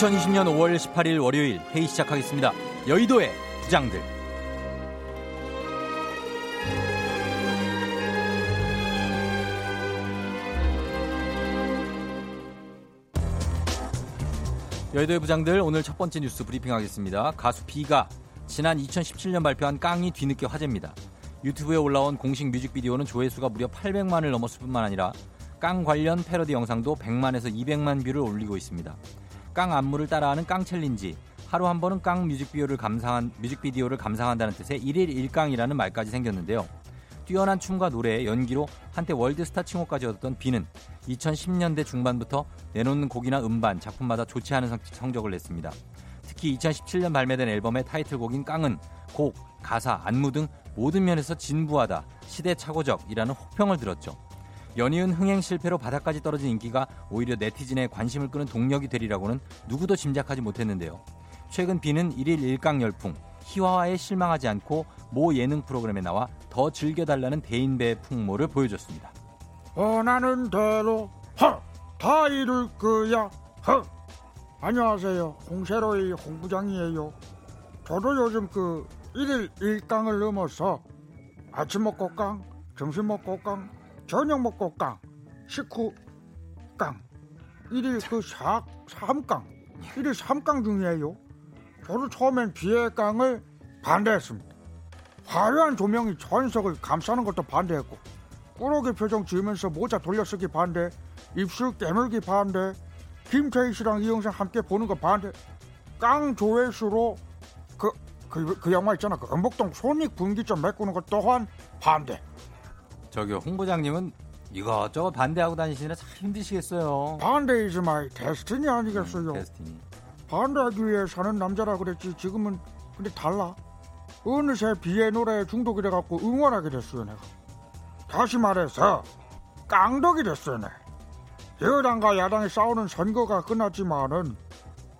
(2020년 5월 18일) 월요일 회의 시작하겠습니다 여의도의 부장들 여의도의 부장들 오늘 첫 번째 뉴스 브리핑하겠습니다. 가수 비가 지난 2017년 발표한 깡이 뒤늦게 화제입니다. 유튜브에 올라온 공식 뮤직비디오는 조회수가 무려 800만을 넘었을 뿐만 아니라 깡 관련 패러디 영상도 100만에서 200만 view를 올리고 있습니다. 깡 안무를 따라하는 깡 challenge 하루 한 번은 깡 뮤직비디오를 감상한 뮤직비디오를 감상한다는 뜻의 1일 1깡이라는 말까지 생겼는데요. 뛰어난 춤과 노래, 연기로 한때 world star 칭호까지 얻었던 비는 2010년대 중반부터 내놓는 곡이나 음반, 작품마다 좋지 않은 성- 성적을 냈습니다. 특히 2017년 발매된 앨범의 타이틀곡인 깡은 곡, 가사, 안무 등 모든 면에서 진부하다, 시대착오적이라는 혹평을 들었죠. 연이은 흥행 실패로 바닥까지 떨어진 인기가 오히려 네티즌의 관심을 끄는 동력이 되리라고는 누구도 짐작하지 못했는데요. 최근 비는 1일 1강 열풍, 희화화에 실망하지 않고 모 예능 프로그램에 나와 더 즐겨달라는 대인배의 풍모를 보여줬습니다. 원하는 대로 허! 다 이룰 거야 허! 안녕하세요 홍세로의 홍부장이에요 저도 요즘 그 일일 일강을 넘어서 아침 먹고 깡 점심 먹고 깡 저녁 먹고 깡 식후 깡. 일일 그 사, 삼깡. 일일 삼깡 중이에요. 저도 처음엔 비핵강을 반대했습니다. 화려한 조명이 전석을 감싸는 것도 반대했고 꾸러기 표정 지으면서 모자 돌려쓰기 반대 입술 깨물기 반대 김태희 씨랑 이영상 함께 보는 거 반대. 깡 조회수로 그, 그, 그 영화 있잖아. 그 엄복동 손익 분기점 메꾸는 것 또한 반대 저기 홍 부장님은 이것저것 반대하고 다니시느라 참 힘드시겠어요. 반대 is my. destiny 아니겠어요? destiny. 반대하기 위해 사는 남자라 그랬지 지금은 근데 달라. 어느새 비의 노래에 중독이 돼갖고 응원하게 됐어요 내가. 다시 말해서 깡덕이 됐어요 내. 여당과 야당이 싸우는 선거가 끝났지만은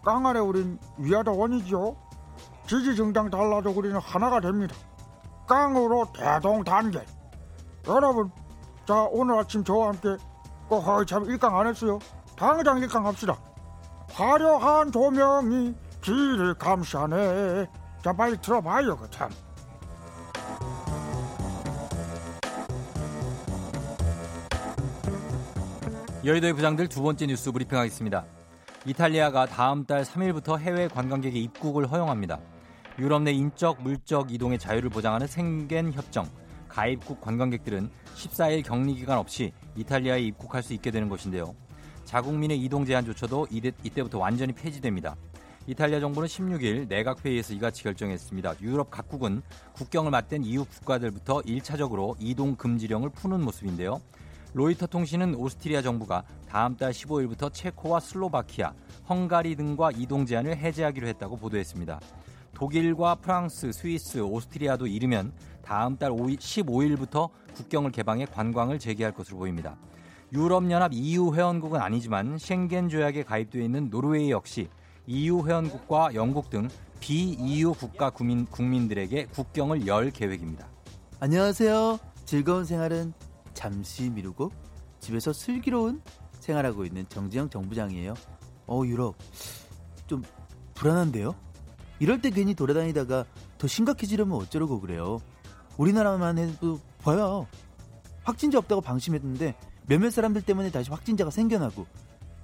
깡 안에 우린 위아더 원이죠 지지 정당 달라도 우리는 하나가 됩니다. 깡으로 대동단계 여러분 자 오늘 아침 저와 함께 꼭 거의 참 일강 안 했어요 당장 일강 합시다 화려한 조명이 길을 감싸네. 자, 빨리 들어봐요, 그 참. 여의도의 부장들 두 번째 뉴스 브리핑하겠습니다. 이탈리아가 다음 달 3일부터 해외 관광객의 입국을 허용합니다. 유럽 내 인적, 물적 이동의 자유를 보장하는 생겐 협정, 가입국 관광객들은 14일 격리 기간 없이 이탈리아에 입국할 수 있게 되는 것인데요. 자국민의 이동 제한조차도 이때, 이때부터 완전히 폐지됩니다. 이탈리아 정부는 16일 내각 회의에서 이같이 결정했습니다. 유럽 각국은 국경을 맞댄 이웃 국가들부터 1차적으로 이동 금지령을 푸는 모습인데요. 로이터 통신은 오스트리아 정부가 다음 달 15일부터 체코와 슬로바키아, 헝가리 등과 이동 제한을 해제하기로 했다고 보도했습니다. 독일과 프랑스, 스위스, 오스트리아도 이르면 다음 달 15일부터 국경을 개방해 관광을 재개할 것으로 보입니다. 유럽연합 EU 회원국은 아니지만 쉥겐 조약에 가입되어 있는 노르웨이 역시 EU 회원국과 영국 등 비EU 국가 국민, 국민들에게 국경을 열 계획입니다. 안녕하세요. 즐거운 생활은 잠시 미루고 집에서 슬기로운 생활하고 있는 정지영 정부장이에요. 어, 유럽. 좀 불안한데요? 이럴 때 괜히 돌아다니다가 더 심각해지려면 어쩌려고 그래요. 우리나라만 해도 봐요. 확진자 없다고 방심했는데 몇몇 사람들 때문에 다시 확진자가 생겨나고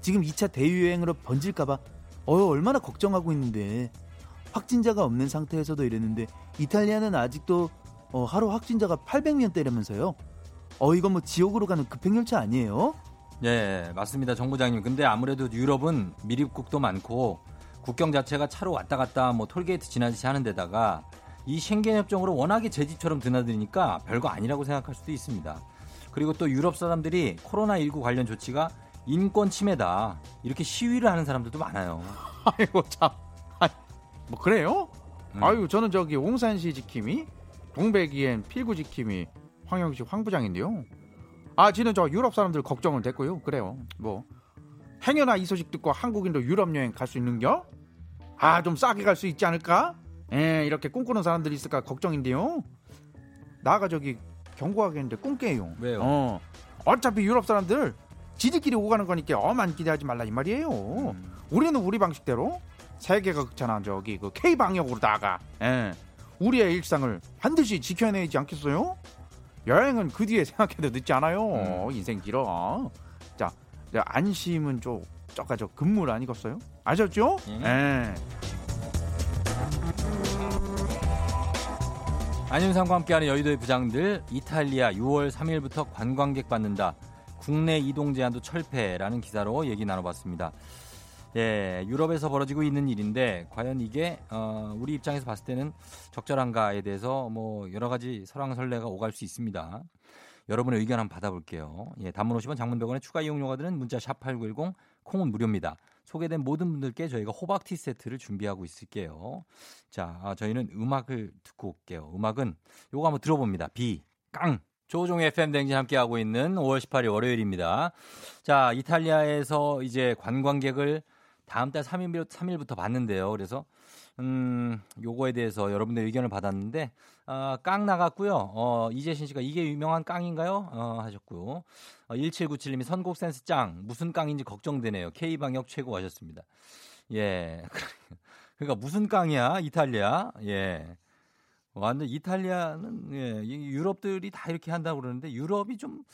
지금 2차 대유행으로 번질까봐 어 얼마나 걱정하고 있는데 확진자가 없는 상태에서도 이랬는데 이탈리아는 아직도 어, 하루 확진자가 800명대라면서요. 어 이건 뭐 지옥으로 가는 급행열차 아니에요? 네, 맞습니다. 정부장님. 근데 아무래도 유럽은 미립국도 많고 국경 자체가 차로 왔다 갔다 뭐 톨게이트 지나듯이 하는 데다가 이 쉥겐 협정으로 워낙에 제 집처럼 드나드니까 별거 아니라고 생각할 수도 있습니다. 그리고 또 유럽 사람들이 코로나19 관련 조치가 인권 침해다. 이렇게 시위를 하는 사람들도 많아요. <laughs> 아이고 참. 아이, 뭐 그래요? 음. 아유 저는 저기 옹산시 지킴이 동백이엔 필구 지킴이 황영시 황부장인데요. 아 지는 저 유럽 사람들 걱정을 됐고요. 그래요. 뭐 행여나 이 소식 듣고 한국인도 유럽 여행 갈 수 있는겨? 아 좀 싸게 갈 수 있지 않을까? 에 이렇게 꿈꾸는 사람들이 있을까 걱정인데요. 나가 저기 경고하겠는데 꿈깨요. 왜요? 어 어차피 유럽 사람들 지들끼리 오가는 거니까 어만 기대하지 말라 이 말이에요. 음. 우리는 우리 방식대로 세계가 그렇잖아 저기 그 K 방역으로다가 예. 우리의 일상을 반드시 지켜내지 않겠어요? 여행은 그 뒤에 생각해도 늦지 않아요. 음. 인생 길어. 자, 안심은 좀저 근물 아니겠어요? 아셨죠? 예. 예. 안윤상과 함께하는 여의도의 부장들 이탈리아 6월 3일부터 관광객 받는다. 국내 이동 제한도 철폐라는 기사로 얘기 나눠봤습니다. 예, 유럽에서 벌어지고 있는 일인데 과연 이게 어, 우리 입장에서 봤을 때는 적절한가에 대해서 뭐 여러 가지 설왕설래가 오갈 수 있습니다. 여러분의 의견 한번 받아볼게요. 예, 단문 50원 장문 100원의 추가 이용료가 드는 문자 샵 8910 콩은 무료입니다. 소개된 모든 분들께 저희가 호박티 세트를 준비하고 있을게요. 자, 아, 저희는 음악을 듣고 올게요. 음악은 요거 한번 들어봅니다. 비, 깡. 조종의 FM 댕진 함께하고 있는 5월 18일 월요일입니다. 자, 이탈리아에서 이제 관광객을 다음 달 3일, 3일부터 받는데요. 그래서, 음, 요거에 대해서 여러분들 의견을 받았는데, 아, 깡 나갔고요. 어, 이재신 씨가 이게 유명한 깡인가요? 어, 하셨고, 어, 1797님이 선곡 센스 짱. 무슨 깡인지 걱정되네요. K방역 최고 하셨습니다. 예. <laughs> 그러니까 무슨 깡이야, 이탈리아? 예. 완전 이탈리아는 예, 이 유럽들이 다 이렇게 한다고 그러는데 유럽이 좀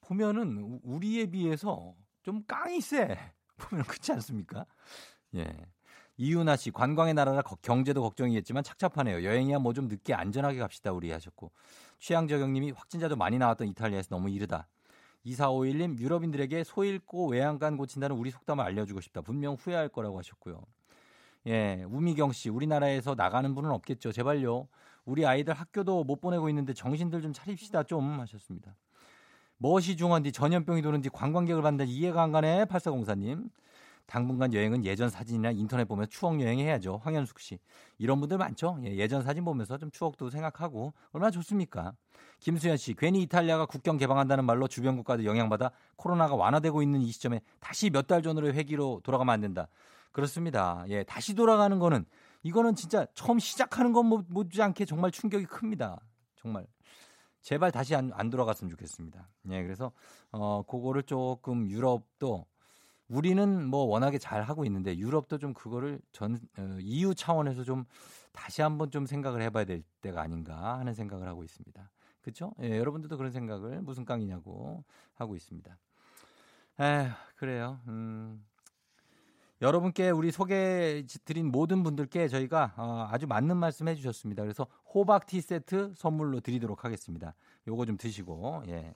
보면은 우- 우리에 비해서 좀 깡이 세. <laughs> 보면 그렇지 않습니까? 예. 이윤아 씨, 관광의 나라라 거- 경제도 걱정이겠지만 착잡하네요. 여행이야 뭐 좀 늦게 안전하게 갑시다, 우리 하셨고. 취향저경님이 확진자도 많이 나왔던 이탈리아에서 너무 이르다. 2451님, 유럽인들에게 소 잃고 외양간 고친다는 우리 속담을 알려주고 싶다. 분명 후회할 거라고 하셨고요. 예, 우미경 씨, 우리나라에서 나가는 분은 없겠죠. 제발요. 우리 아이들 학교도 못 보내고 있는데 정신들 좀 차립시다 좀 하셨습니다. 무엇이 중요한지 전염병이 도는지 관광객을 받는 이해가 안 가네. 8404님. 당분간 여행은 예전 사진이나 인터넷 보면서 추억 여행 해야죠. 황현숙 씨. 이런 분들 많죠. 예, 예전 사진 보면서 좀 추억도 생각하고 얼마나 좋습니까? 김수현 씨. 괜히 이탈리아가 국경 개방한다는 말로 주변 국가들 영향받아 코로나가 완화되고 있는 이 시점에 다시 몇 달 전으로의 회기로 돌아가면 안 된다. 그렇습니다. 예, 다시 돌아가는 거는 이거는 진짜 처음 시작하는 건 못- 못지않게 정말 충격이 큽니다. 정말. 제발 다시 안, 안 돌아갔으면 좋겠습니다. 예, 그래서 어 그거를 조금 유럽도 우리는 뭐 워낙에 잘 하고 있는데 유럽도 좀 그거를 전 어, EU 차원에서 좀 다시 한번 좀 생각을 해봐야 될 때가 아닌가 하는 생각을 하고 있습니다. 그렇죠? 예, 여러분들도 그런 생각을 무슨 깡이냐고 하고 있습니다. 에 그래요. 음. 여러분께 우리 소개 드린 모든 분들께 저희가 어, 아주 맞는 말씀 해주셨습니다. 그래서 호박 티 세트 선물로 드리도록 하겠습니다. 요거 좀 드시고 예.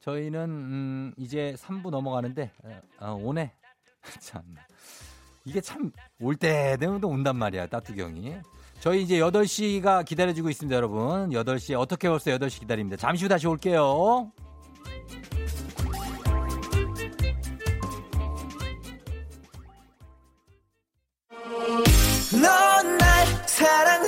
저희는 음, 이제 3부 넘어가는데 어, 어, 오네 <laughs> 참 이게 참 올 때 되면 또 온단 말이야 따뚜기 형이. 저희 이제 8시가 기다려지고 있습니다, 여러분. 8시에 어떻게 벌써 8시 기다립니다. 잠시 후 다시 올게요. 넌날 사랑하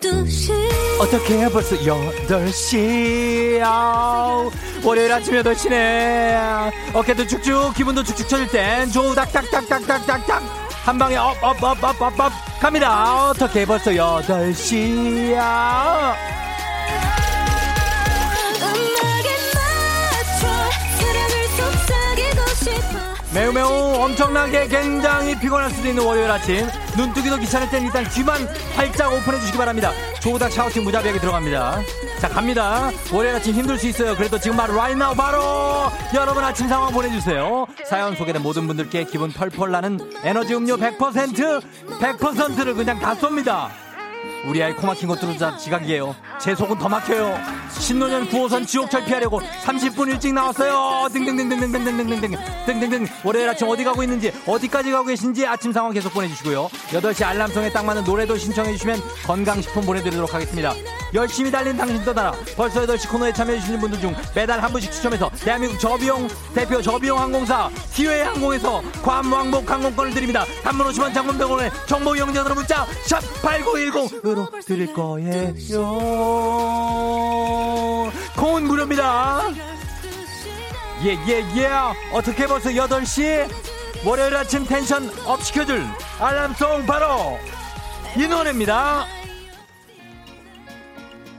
12시. 어떻게 벌써 8시. 아우, 월요일 아침 8시네. 어깨도 축축 기분도 축축 처질 땐 조닥닥닥닥닥닥닥 한 방에 업업업업업업. 갑니다. 어떻게 벌써 8시야 매우 매우 엄청나게 굉장히 피곤할 수도 있는 월요일 아침. 눈뜨기도 귀찮을 땐 일단 귀만 활짝 오픈해 주시기 바랍니다. 조우닥 샤우팅 무자비하게 들어갑니다. 자 갑니다. 월요일 아침 힘들 수 있어요. 그래도 지금 바로 right now 바로 여러분 아침 상황 보내주세요. 사연 소개된 모든 분들께 기분 펄펄 나는 에너지 음료 100% 100%를 그냥 다 쏩니다 우리 아이 코 막힌 것들은 다 지각이에요. 제 속은 더 막혀요. 신노년 9호선 지옥철 피하려고 30분 일찍 나왔어요. 등등등등등등등등등 등등등 월요일 아침 어디 가고 있는지 어디까지 가고 계신지 아침 상황 계속 보내주시고요. 8시 알람송에 딱 맞는 노래도 신청해 주시면 건강식품 보내드리도록 하겠습니다. 열심히 달린 당신 떠나라. 벌써 8시 코너에 참여해 주시는 분들 중 매달 한 분씩 추첨해서 대한민국 저비용 대표 저비용 항공사 티웨이 항공에서 괌 왕복 항공권을 드립니다. 단문 50원 장문 100원에 정보 이용자들은 문자 샵 8910 으로 드릴 거예요. 콩은 무료입니다. 예 예 예 어떻게 벌써 8시 월요일 아침 tension up 시켜줄 알람 song 바로 이 노래입니다.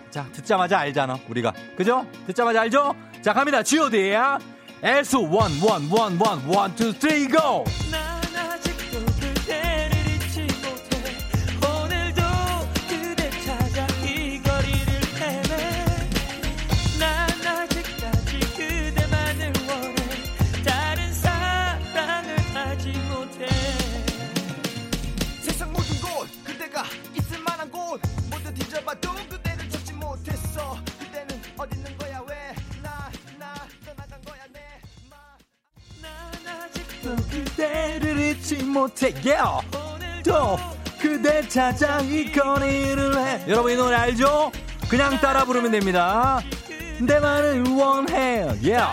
자, 듣자마자 알잖아, 우리가. 그죠? 듣자마자 알죠? 자, 갑니다. GOD야. S 1 1 1 1 1 2 3 go. Yeah. 또 그대 찾아 이 거리를 해. 여러분 이 노래 알죠? 그냥 따라 부르면 됩니다. 내만을 원해. Yeah.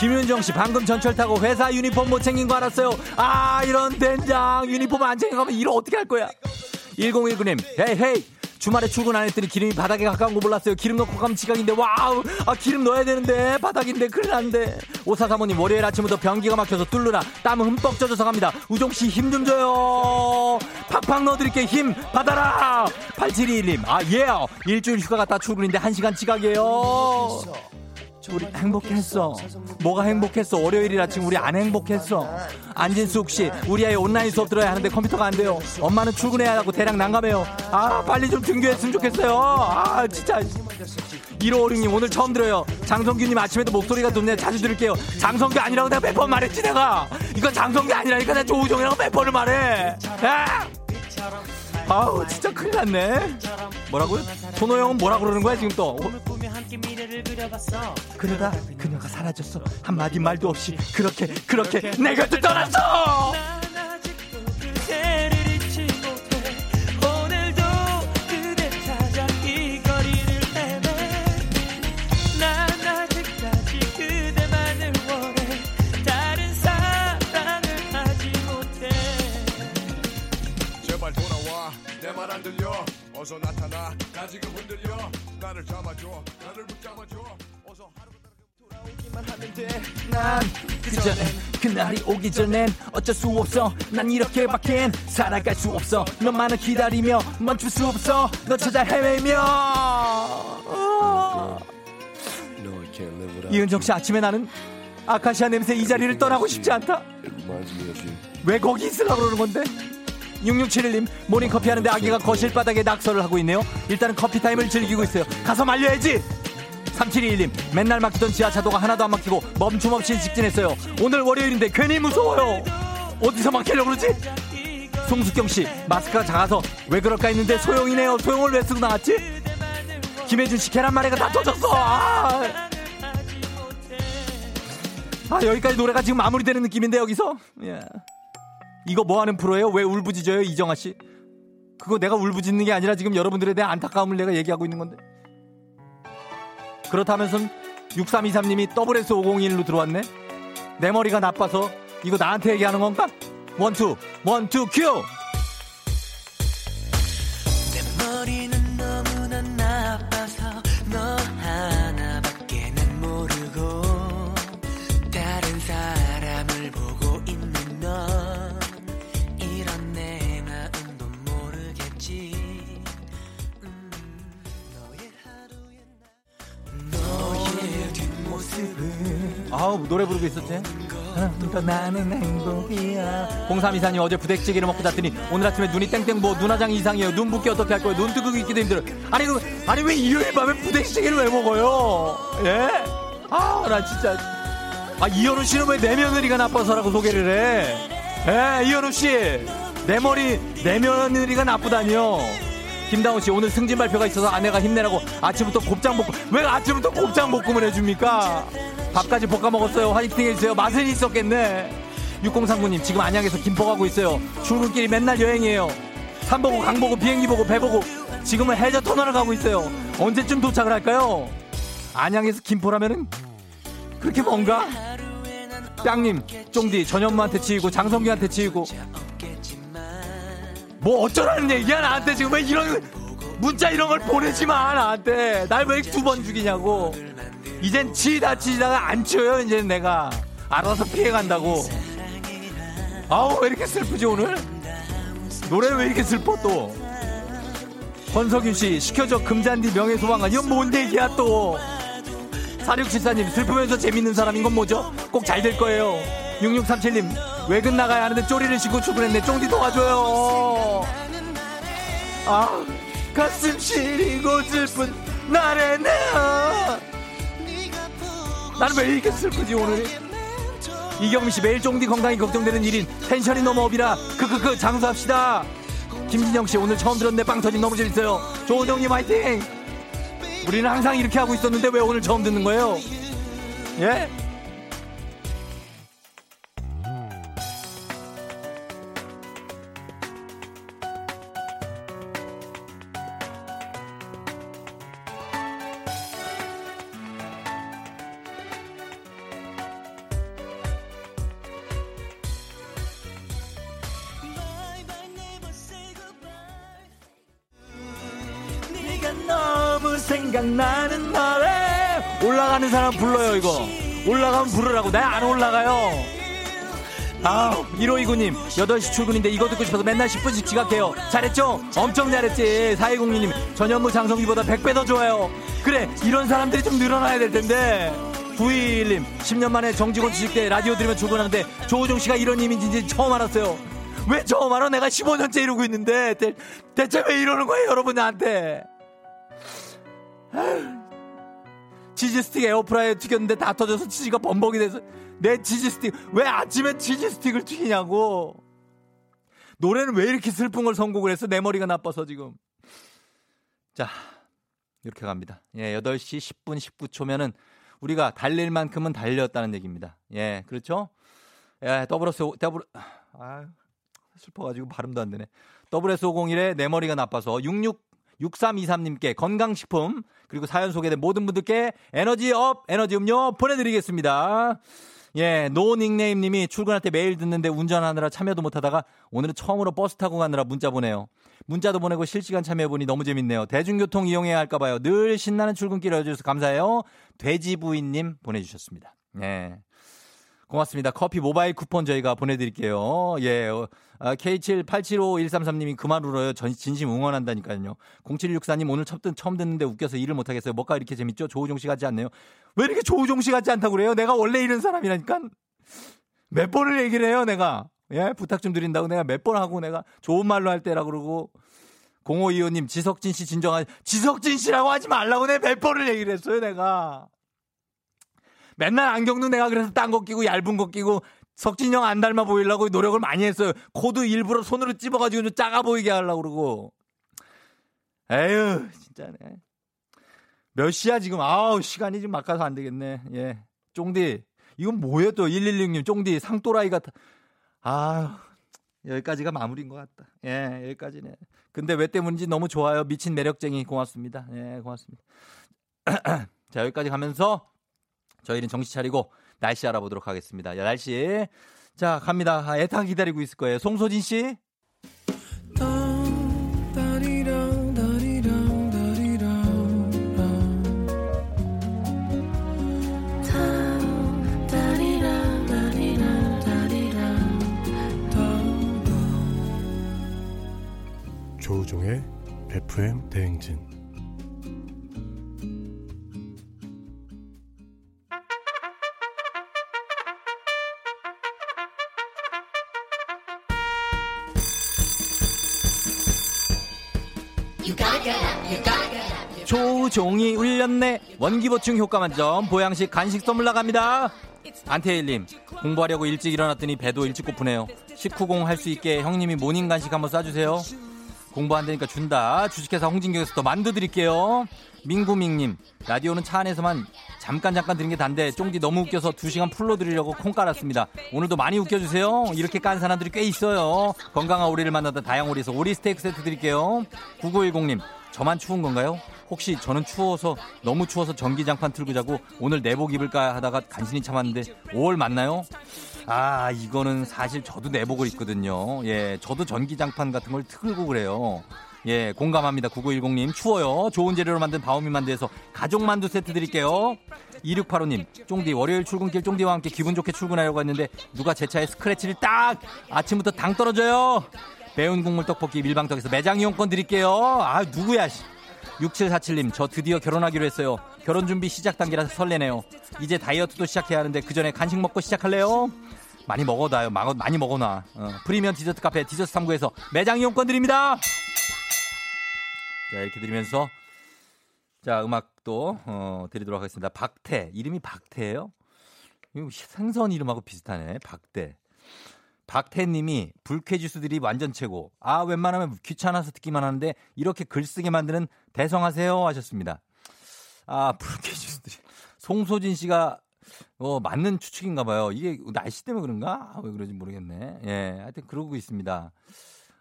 김윤정 씨 방금 전철 타고 회사 유니폼 못 챙긴 거 알았어요. 아 이런 된장 유니폼 안 챙겨가면 일 어떻게 할 거야? 1019님 hey hey 주말에 출근 안 했더니 기름이 바닥에 가까운 거 몰랐어요. 기름 넣고 가면 지각인데 wow 아 기름 넣어야 되는데 바닥인데 큰일 났는데 오사사모님 월요일 아침부터 변기가 막혀서 뚫느라 땀 흠뻑 젖어서 갑니다. 우종 씨 힘 좀 줘요. 팍팍 넣어드릴게 힘 받아라. 8721님 아 예. 일주일 휴가 갔다 출근인데 한 시간 지각이에요. 우리 행복했어. 뭐가 행복했어? 월요일 아침 우리 안 행복했어. 안진숙 씨, 우리 아이 온라인 수업 들어야 하는데 컴퓨터가 안 돼요. 엄마는 출근해야 하고 대략 난감해요. 아, 빨리 좀 등교했으면 좋겠어요. 아, 진짜. 1556님, 오늘 처음 들어요. 장성규님 아침에도 목소리가 좋네. 자주 들을게요. 장성규 아니라고 내가 몇 번 말했지, 내가. 이건 장성규 아니라니까 내가 조우종이라고 몇 번을 말해. 아! 아우, 진짜 큰일 났네. 뭐라고요? 손호영은 뭐라 그러는 거야, 지금 또? 그러다 그녀가 사라졌어. 한마디 말도 없이 그렇게 그렇게 내 곁을 떠났어! 어서 나타나. 나 지금 흔들려. 나를 잡아줘. 나를 붙 난 그전엔 그날이 오기 전엔 어쩔 수 없어. 난 이렇게밖엔 살아갈 수 없어. 너만을 기다리며 멈출 수 없어. 너 찾아 헤매며. 어. 이은정 씨 아침에 나는 아카시아 냄새 이 자리를 떠나고 싶지 않다. 왜 거기 있으려고 그러는 건데? 6671님 모닝커피 하는데 아기가 거실 바닥에 낙서를 하고 있네요. 일단은 커피 타임을 즐기고 있어요. 가서 말려야지 3721님 맨날 막히던 지하차도가 하나도 안 막히고 멈춤 없이 직진했어요 오늘 월요일인데 괜히 무서워요 어디서 막히려고 그러지 송숙경씨 마스크가 작아서 왜 그럴까 했는데 소형이네요 소형을 왜 쓰고 나왔지 김혜준씨 계란말이가 다 터졌어 아. 아 여기까지 노래가 지금 마무리되는 느낌인데 여기서 예. 이거 뭐 하는 프로예요? 왜 울부짖어요 이정아 씨? 그거 내가 울부짖는 게 아니라 지금 여러분들에 대한 안타까움을 내가 얘기하고 있는 건데. 그렇다면서 6323님이 WS501로 들어왔네? 내 머리가 나빠서 이거 나한테 얘기하는 건가? 원투, 원투, 큐! 아우, 노래 부르고 있었지? 더 나는 행복이야. 0324님 어제 부대찌개를 먹고 잤더니 오늘 아침에 눈이 땡땡 부어 눈화장 이상이에요. 눈 붓기 어떻게 할 거예요? 눈 뜨고 있기도 힘들어요. 아니, 그, 아니, 왜 일요일 밤에 부대찌개를 왜 먹어요? 예? 아, 나 진짜. 아, 이현우 씨는 왜 내 며느리가 나빠서라고 소개를 해? 예, 이현우 씨. 내 머리, 내 며느리가 나쁘다니요. 김다운 씨, 오늘 승진 발표가 있어서 아내가 힘내라고 아침부터 곱창 볶음, 왜 아침부터 곱창 볶음을 해줍니까? 밥까지 볶아 먹었어요. 화이팅 해주세요. 맛은 있었겠네. 6039님, 지금 안양에서 김포 가고 있어요. 출근길이 맨날 여행이에요. 산 보고, 강 보고, 비행기 보고, 배 보고, 지금은 해저 터널을 가고 있어요. 언제쯤 도착을 할까요? 안양에서 김포라면은, 그렇게 뭔가? 짱님, 쫑디, 전현무한테 치이고, 장성규한테 치이고, 뭐 어쩌라는 얘기야 나한테? 지금 왜 이런 문자 이런 걸 보내지 마 나한테. 날 왜 두 번 죽이냐고. 이젠 치다 치다가 안 치워요 이제 내가. 알아서 피해간다고. 아우 왜 이렇게 슬프지 오늘? 노래 왜 이렇게 슬퍼 또? 권석윤 씨 시켜줘 금잔디 명예소방관. 이건 뭔 얘기야 또? 4674님 슬프면서 재밌는 사람인 건 뭐죠? 꼭 잘 될 거예요 6637님 외근 나가야 하는데 쪼리를 신고 출근했네. 쫑디 도와줘요. 아 가슴 시리고 슬픈 날에는 나는 왜 이렇게 슬프지 오늘? 이경미 씨 매일 쫑디 건강이 걱정되는 일인 텐션이 너무 업이라 크크크 장수합시다. 김진영 씨 오늘 처음 들었는데 빵 터진 너무 재밌어요. 조호정님 화이팅! 우리는 항상 이렇게 하고 있었는데 왜 오늘 처음 듣는 거예요? 예? 올라가면 부르라고 나 안 올라가요. 아 1529님 8시 출근인데 이거 듣고 싶어서 맨날 10분씩 지각해요. 잘했죠? 엄청 잘했지. 4202님 전현무 장성기보다 100배 더 좋아요. 그래 이런 사람들이 좀 늘어나야 될 텐데. 9221님 10년 만에 정직원 취직 때 라디오 들으면 출근하는데 조우종 씨가 이런 이미지인지 처음 알았어요. 왜 처음 알아? 내가 15년째 이러고 있는데. 대, 대체 왜 이러는 거예요 여러분 나한테 치즈 스틱 에어프라이어 튀겼는데 다 터져서 치즈가 범벅이 돼서 내 치즈 스틱 왜 아침에 치즈 스틱을 튀기냐고. 노래는 왜 이렇게 슬픈 걸 선곡을 했어 내 머리가 나빠서 지금. 자 이렇게 갑니다. 예 8시 10분 19초면은 우리가 달릴 만큼은 달렸다는 얘기입니다. 예 그렇죠? 예 double S double 아 슬퍼가지고 발음도 안 되네. SS501의 내 머리가 나빠서 66 6323님께 건강식품 그리고 사연 소개된 모든 분들께 에너지 up 에너지 음료 보내드리겠습니다. 예, no 닉네임 님이 출근할 때 매일 듣는데 운전하느라 참여도 못하다가 오늘은 처음으로 버스 타고 가느라 문자 보내요. 문자도 보내고 실시간 참여해보니 너무 재밌네요. 대중교통 이용해야 할까봐요. 늘 신나는 출근길 알려주셔서 감사해요. 돼지부인님 보내주셨습니다. 예. 고맙습니다. 커피 모바일 쿠폰 저희가 보내드릴게요. 예. 어, 아, K78751333님이 그만 울어요. 전, 진심 응원한다니까요. 0764님 오늘 첫, 듣- 처음 듣는데 웃겨서 일을 못하겠어요. 뭐가 이렇게 재밌죠? 조우종 씨 같지 않네요. 왜 이렇게 조우종 씨 같지 않다고 그래요? 내가 원래 이런 사람이라니까. 몇 번을 얘기를 해요, 내가. 예, 부탁 좀 드린다고 내가 몇 번 하고 내가 좋은 말로 할 때라 그러고. 0525님, 지석진 씨 진정한, 지석진 씨라고 하지 말라고 내가 몇 번을 얘기를 했어요, 내가. 맨날 안경도 내가 그래서 딴 거 끼고 얇은 거 끼고 석진이 형안 닮아 보이려고 노력을 많이 했어요. 코도 일부러 손으로 찝어가지고 좀 작아 보이게 하려고 그러고. 에휴, 진짜네. 몇 시야 지금? 아우, 시간이 지금 막 가서 안 되겠네. 예. 쫑디. 이건 뭐예요 또? 116님, 쫑디. 상또라이 같아. 아 여기까지가 마무리인 것 같다. 예, 여기까지네. 근데 왜 때문인지 너무 좋아요. 미친 매력쟁이 고맙습니다. 예, 고맙습니다. <clears throat> 자, 여기까지 가면서 저희는 정신 차리고 날씨 알아보도록 하겠습니다. 야, 날씨. 자, 갑니다. 아, 애타 기다리고 있을 거예요. 송소진 씨. 조우종의 FM 대행진 조종이 울렸네. 원기보충 효과 만점. 보양식 간식 선물 나갑니다. 안태일님, 공부하려고 일찍 일어났더니 배도 일찍 고프네요. 식후공 할 수 있게 형님이 morning 간식 한번 싸주세요. 공부 안 되니까 준다. 주식회사 홍진경에서 또 만두 드릴게요. 민구밍님, 라디오는 차 안에서만 잠깐 잠깐 듣는 게 단데 쫑디 너무 웃겨서 2시간 full로 들으려고 콩 깔았습니다. 오늘도 많이 웃겨주세요. 이렇게 깐 사람들이 꽤 있어요. 건강한 오리를 만나다 다향오리에서 오리 스테이크 세트 드릴게요. 9910님, 저만 추운 건가요? 혹시 저는 추워서 너무 추워서 전기장판 틀고 자고 오늘 내복 입을까 하다가 간신히 참았는데 5월 맞나요? 아 이거는 사실 저도 내복을 입거든요. 예, 저도 전기장판 같은 걸 틀고 그래요. 예, 공감합니다. 9910님. 추워요. 좋은 재료로 만든 바오미 만두에서 가족 만두 세트 드릴게요. 2685님. 쫑디, 월요일 출근길 쫑디와 함께 기분 좋게 출근하려고 했는데 누가 제 차에 스크래치를 딱! 아침부터 당 떨어져요! 매운 국물 떡볶이 밀방떡에서 매장 이용권 드릴게요. 아, 누구야, 씨. 6747님, 저 드디어 결혼하기로 했어요. 결혼 준비 시작 단계라서 설레네요. 이제 다이어트도 시작해야 하는데 그 전에 간식 먹고 시작할래요? 많이 먹어놔요. 마- 많이 먹어놔. 어, 프리미엄 디저트 카페 디저트 3구에서 매장 이용권 드립니다. 자, 이렇게 드리면서 자, 음악도 어, 드리도록 하겠습니다. 박태. 이름이 박태예요? 생선 이름하고 비슷하네. 박태. 박태님이 불쾌지수들이 완전 최고. 아 웬만하면 귀찮아서 듣기만 하는데 이렇게 글 쓰게 만드는 대성하세요 하셨습니다. 아 불쾌지수들이. 송소진 씨가 어, 맞는 추측인가 봐요. 이게 날씨 때문에 그런가? 아, 왜 그런지 모르겠네. 예, 하여튼 그러고 있습니다.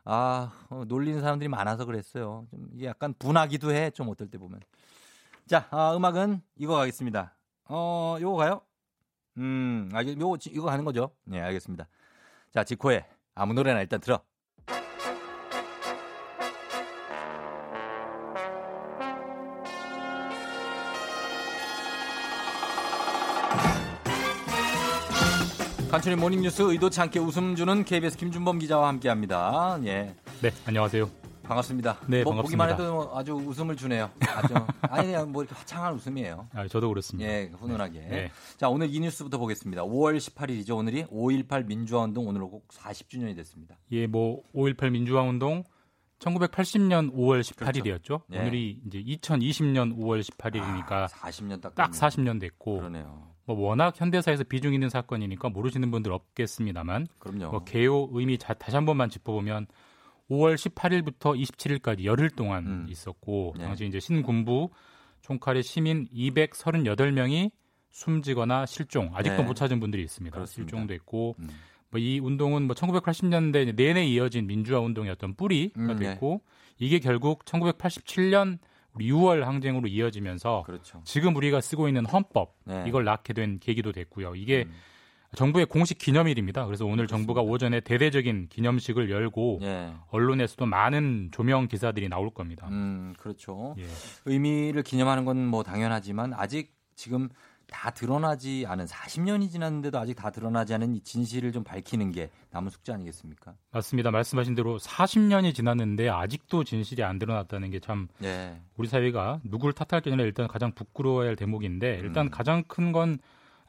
아, 어, 놀리는 사람들이 많아서 그랬어요. 좀 이게 약간 분하기도 해. 좀 어떨 때 보면. 자, 아, 음악은 이거 가겠습니다. 어, 요거 가요? 음, 아, 요거, 이거 가는 거죠? 네, 알겠습니다. 자, 지코의 아무 노래나 일단 들어. 간추린 모닝뉴스 의도치 않게 웃음 주는 KBS 김준범 기자와 함께합니다. 예. 네, 안녕하세요. 반갑습니다. 네, 뭐 반갑습니다. 보기만 해도 뭐 아주 웃음을 주네요. 아주 <laughs> 아니 그냥 뭐 이렇게 화창한 웃음이에요. 아, 저도 그렇습니다. 예, 훈훈하게. 네. 자, 오늘 이 뉴스부터 보겠습니다. 5월 18일이죠. 오늘이 5.18 민주화 운동 오늘로 꼭 40주년이 됐습니다. 예, 뭐 5.18 민주화 운동 1980년 5월 18일이었죠. 네. 오늘이 이제 2020년 5월 18일이니까 40년 딱, 딱 됐네요. 40년 됐고 그러네요. 뭐 워낙 현대사에서 비중 있는 사건이니까 모르시는 분들 없겠습니다만 그럼요. 뭐 개요 의미 자- 다시 한 번만 짚어보면 5월 18일부터 27일까지 열흘 동안 음. 있었고 네. 당시 이제 신군부 총칼의 시민 238명이 숨지거나 실종 아직도 네. 못 찾은 분들이 있습니다. 그렇습니다. 실종됐고 음. 뭐이 운동은 뭐 1980년대 내내 이어진 민주화 운동의 어떤 뿌리가 음, 네. 됐고 이게 결국 1987년 우리 6월 항쟁으로 이어지면서 그렇죠. 지금 우리가 쓰고 있는 헌법 네. 이걸 낳게 된 계기도 됐고요. 이게 음. 정부의 공식 기념일입니다. 그래서 오늘 정부가 오전에 대대적인 기념식을 열고 예. 언론에서도 많은 조명 기사들이 나올 겁니다. 음, 그렇죠. 예. 의미를 기념하는 건 뭐 당연하지만 아직 지금 다 드러나지 않은 40년이 지났는데도 아직 다 드러나지 않은 이 진실을 좀 밝히는 게 남은 숙제 아니겠습니까? 맞습니다. 말씀하신 대로 40년이 지났는데 아직도 진실이 안 드러났다는 게참 예. 우리 사회가 누구를 탓할 게 아니라 일단 가장 부끄러워야 할 대목인데 일단 음. 가장 큰 건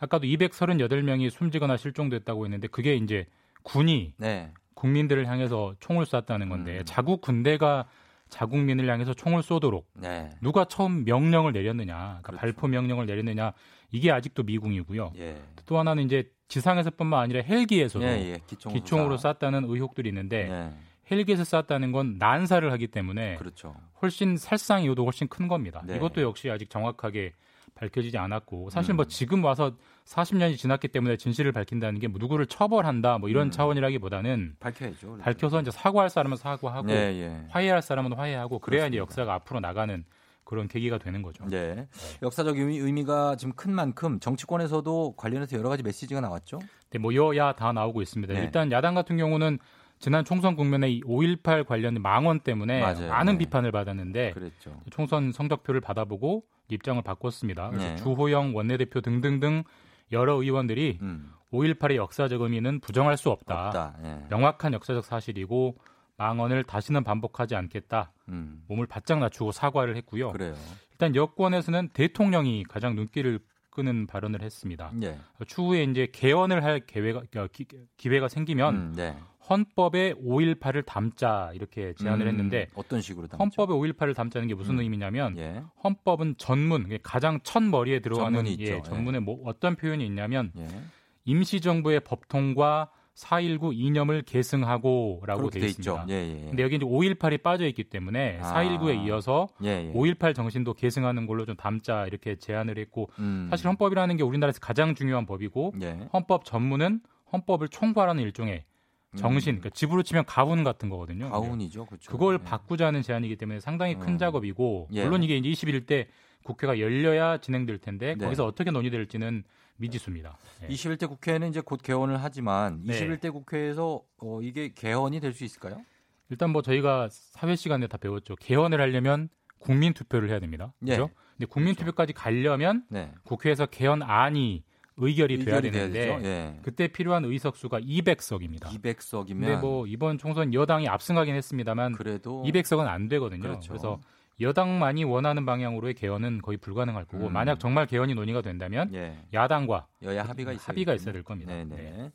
아까도 238명이 숨지거나 실종됐다고 했는데 그게 이제 군이 네. 국민들을 향해서 총을 쐈다는 건데 음. 자국 군대가 자국민을 향해서 총을 쏘도록 네. 누가 처음 명령을 내렸느냐, 그러니까 그렇죠. 발포 명령을 내렸느냐 이게 아직도 미궁이고요. 예. 또 하나는 이제 지상에서뿐만 아니라 헬기에서도 예, 예. 기총 사. 쐈다는 의혹들이 있는데 예. 헬기에서 쐈다는 건 난사를 하기 때문에 그렇죠. 훨씬 살상 이유도 훨씬 큰 겁니다. 네. 이것도 역시 아직 정확하게 밝혀지지 않았고 사실 음. 뭐 지금 와서 40년이 지났기 때문에 진실을 밝힌다는 게 뭐 누구를 처벌한다 뭐 이런 음. 차원이라기보다는 밝혀야죠. 밝혀서 이제 사과할 사람은 사과하고 네, 예. 화해할 사람은 화해하고 그래야 이제 그렇습니다. 역사가 앞으로 나가는 그런 계기가 되는 거죠. 네. 역사적 의미, 의미 가 지금 큰 만큼 정치권에서도 관련해서 여러 가지 메시지가 나왔죠. 네, 뭐 여야 다 나오고 있습니다. 네. 일단 야당 같은 경우는 지난 총선 국면에 이5.18 관련 망언 때문에 맞아요. 많은 네. 비판을 받았는데 그랬죠. 총선 성적표를 받아보고 입장을 바꿨습니다. 네. 주호영 원내대표 등등등 여러 의원들이 음. 5.18의 역사적 의미는 부정할 수 없다. 없다. 예. 명확한 역사적 사실이고 망언을 다시는 반복하지 않겠다. 음. 몸을 바짝 낮추고 사과를 했고요. 그래요. 일단 여권에서는 대통령이 가장 눈길을 끄는 발언을 했습니다. 예. 추후에 이제 개헌을 할 계획 기, 기회가 생기면 음, 네. 헌법에 5.18을 담자 이렇게 제안을 음, 했는데 어떤 식으로 담죠? 헌법에 5.18을 담자는 게 무슨 음. 의미냐면 예. 헌법은 전문 가장 첫 머리에 들어가는 전문이. 예, 예. 전문에 뭐 어떤 표현이 있냐면 예. 임시정부의 법통과 4.19 이념을 계승하고라고 되어 돼 있습니다. 있죠. 예, 예. 근데 여기 이제 5.18이 빠져 있기 때문에 아. 4.19에 이어서 예, 예. 5.18 정신도 계승하는 걸로 좀 담자 이렇게 제안을 했고 음. 사실 헌법이라는 게 우리나라에서 가장 중요한 법이고 예. 헌법 전문은 헌법을 총괄하는 일종의 정신, 그러니까 집으로 치면 가훈 같은 거거든요. 음. 가훈이죠. 그렇죠. 그걸 예. 바꾸자는 제안이기 때문에 상당히 큰 음. 작업이고 예. 물론 이게 이제 21대 국회가 열려야 진행될 텐데 네. 거기서 어떻게 논의될지는 미지수입니다. 예. 21대 국회는 이제 곧 개원을 하지만 네. 21대 국회에서 어, 이게 개헌이 될 수 있을까요? 일단 뭐 저희가 사회 시간에 다 배웠죠. 개헌을 하려면 국민 투표를 해야 됩니다. 예. 그렇죠? 근데 국민 투표까지 가려면 네. 국회에서 개헌안이 의결이, 돼야 되는데. 예. 그때 필요한 의석수가 200석입니다. 200석이면 근데 뭐 이번 총선 여당이 압승하긴 했습니다만 그래도 200석은 안 되거든요. 그렇죠. 그래서 여당만이 원하는 방향으로의 개헌은 거의 불가능할 거고 음. 만약 정말 개헌이 논의가 된다면 예. 야당과 여야 합의가 있어야 합의가. 있어야 될 겁니다. 네네. 네.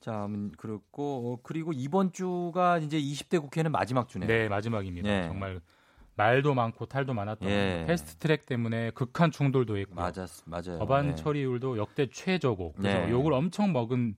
자, 음, 그렇고 어, 그리고 이번 주가 이제 20대 국회는 마지막 주네요. 네, 마지막입니다. 네. 정말 말도 많고 탈도 많았던 예. 패스트 트랙 때문에 극한 충돌도 했고 맞았, 맞아요. 법안 네. 처리율도 역대 최저고 그래서 네. 욕을 엄청 먹은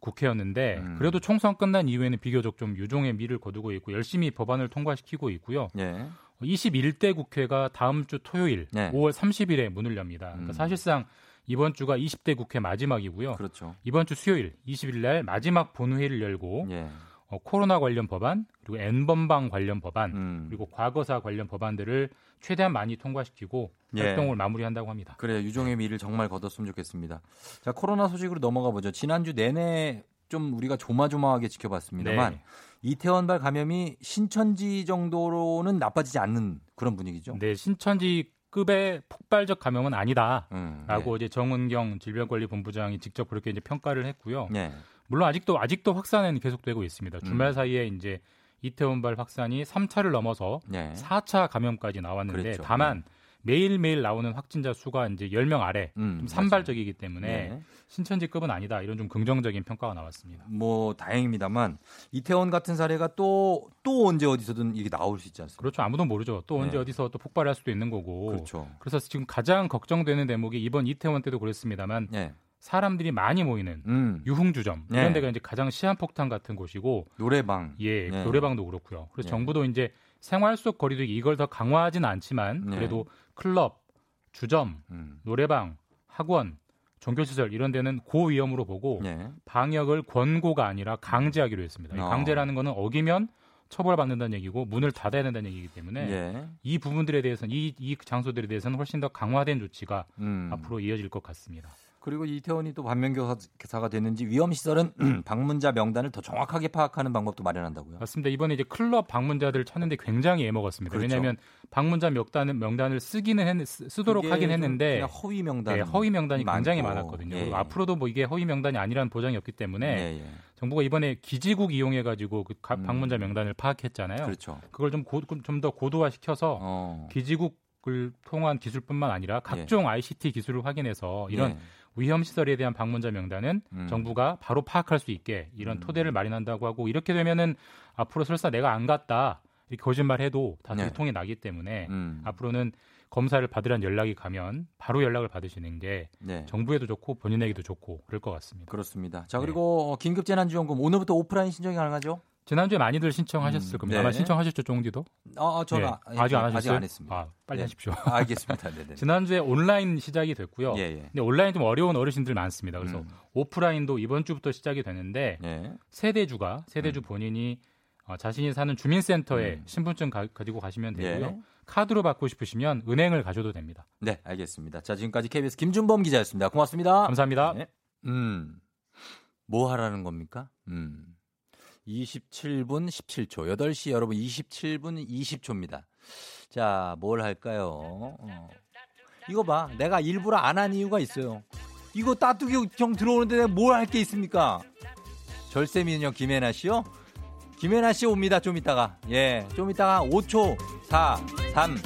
국회였는데 음. 그래도 총선 끝난 이후에는 비교적 좀 유종의 미를 거두고 있고 열심히 법안을 통과시키고 있고요. 예. 21대 국회가 다음 주 토요일 네. 5월 30일에 문을 엽니다. 그러니까 음. 사실상 이번 주가 20대 국회 마지막이고요. 그렇죠. 이번 주 수요일 20일 날 마지막 본회의를 열고 예. 어, 코로나 관련 법안 그리고 N번방 관련 법안 음. 그리고 과거사 관련 법안들을 최대한 많이 통과시키고 예. 활동을 마무리한다고 합니다. 그래요. 유종의 미를 정말 거뒀으면 좋겠습니다. 자, 코로나 소식으로 넘어가 보죠. 지난주 내내 좀 우리가 조마조마하게 지켜봤습니다만 네. 이태원발 감염이 신천지 정도로는 나빠지지 않는 그런 분위기죠. 네, 신천지 급의 폭발적 감염은 아니다라고 음, 이제 정은경 질병관리본부장이 직접 그렇게 이제 평가를 했고요. 예. 물론 아직도 아직도 확산은 계속되고 있습니다. 주말 음. 사이에 이제 이태원발 확산이 3차를 넘어서 네. 4차 감염까지 나왔는데 그랬죠. 다만 매일매일 나오는 확진자 수가 이제 10명 아래 음, 좀 산발적이기 때문에 네. 신천지급은 아니다. 이런 좀 긍정적인 평가가 나왔습니다. 뭐 다행입니다만 이태원 같은 사례가 또또 언제 어디서든 이게 나올 수 있지 않습니까? 그렇죠. 아무도 모르죠. 또 언제 네. 어디서 또 폭발할 수도 있는 거고. 그렇죠. 그래서 지금 가장 걱정되는 대목이 이번 이태원 때도 그랬습니다만 예. 사람들이 많이 모이는 음. 유흥주점 네. 이런 데가 이제 가장 시한폭탄 같은 곳이고 노래방. 예, 네. 노래방도 그렇고요. 그래서 네. 정부도 이제 생활 속 거리두기 이걸 더 강화하진 않지만 네. 그래도 클럽, 주점, 음. 노래방, 학원, 종교시설 이런 데는 고위험으로 보고 예. 방역을 권고가 아니라 강제하기로 했습니다. 이 어. 강제라는 거는 어기면 처벌받는다는 얘기고 문을 닫아야 된다는 얘기이기 때문에 예. 이 부분들에 대해서는 이, 이 장소들에 대해서는 훨씬 더 강화된 조치가 음. 앞으로 이어질 것 같습니다. 그리고 이태원이 또 반면교사가 됐는지 위험 시설은 <clears throat> 방문자 명단을 더 정확하게 파악하는 방법도 마련한다고요. 맞습니다. 이번에 이제 클럽 방문자들을 찾는데 굉장히 애먹었습니다. 그렇죠. 왜냐하면 방문자 명단은 명단을 쓰기는 했, 쓰- 쓰도록 하긴 좀 했는데 허위 명단. 네, 허위 명단이 굉장히 많고. 많았거든요. 예, 예. 앞으로도 뭐 이게 허위 명단이 아니라는 보장이 없기 때문에 예, 예. 정부가 이번에 기지국 이용해 가지고 그 가- 음. 방문자 명단을 파악했잖아요. 그렇죠. 그걸 좀 좀 더 고도화 시켜서 어. 기지국 을 통한 기술뿐만 아니라 각종 ICT 기술을 확인해서 이런 예. 위험 시설에 대한 방문자 명단은 음. 정부가 바로 파악할 수 있게 이런 토대를 마련한다고 하고 이렇게 되면은 앞으로 설사 내가 안 갔다 이렇게 거짓말해도 다 네. 들통이 나기 때문에 음. 앞으로는 검사를 받으란 연락이 가면 바로 연락을 받으시는 게 네. 정부에도 좋고 본인에게도 좋고 그럴 것 같습니다. 그렇습니다. 자 그리고 어, 긴급 재난지원금 오늘부터 오프라인 신청이 가능하죠? 지난주에 많이들 신청하셨을 음, 겁니다. 네. 아마 신청하셨죠, 쫑디도? 어, 어, 저는 예. 아- 아직 안 아직 하셨어요? 안 했습니다. 아, 빨리 예. 하십시오. 아, 알겠습니다. 네네. <laughs> 지난주에 온라인 시작이 됐고요. 예, 예. 근데 온라인 좀 어려운 어르신들 많습니다. 그래서 음. 오프라인도 이번 주부터 시작이 되는데 예. 세대주가 음. 세대주 본인이 어, 자신이 사는 주민센터에 신분증 가, 지고 가시면 되고요. 예. 카드로 받고 싶으시면 은행을 가셔도 됩니다. 네, 알겠습니다. 자, 지금까지 KBS 김준범 기자였습니다. 고맙습니다. 감사합니다. 네. 음. 뭐 하라는 겁니까? 음. 27분 17초. 8시 여러분 27분 20초입니다. 자, 뭘 할까요? 어. 이거 봐. 내가 일부러 안 한 이유가 있어요. 이거 따뚜기 경 들어오는데 내가 뭘 할 게 있습니까? 절세 미녀 김혜나 씨요? 김혜나 씨 옵니다. 좀 이따가. 예. 좀 이따가 5초. 4, 3,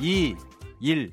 2, 1.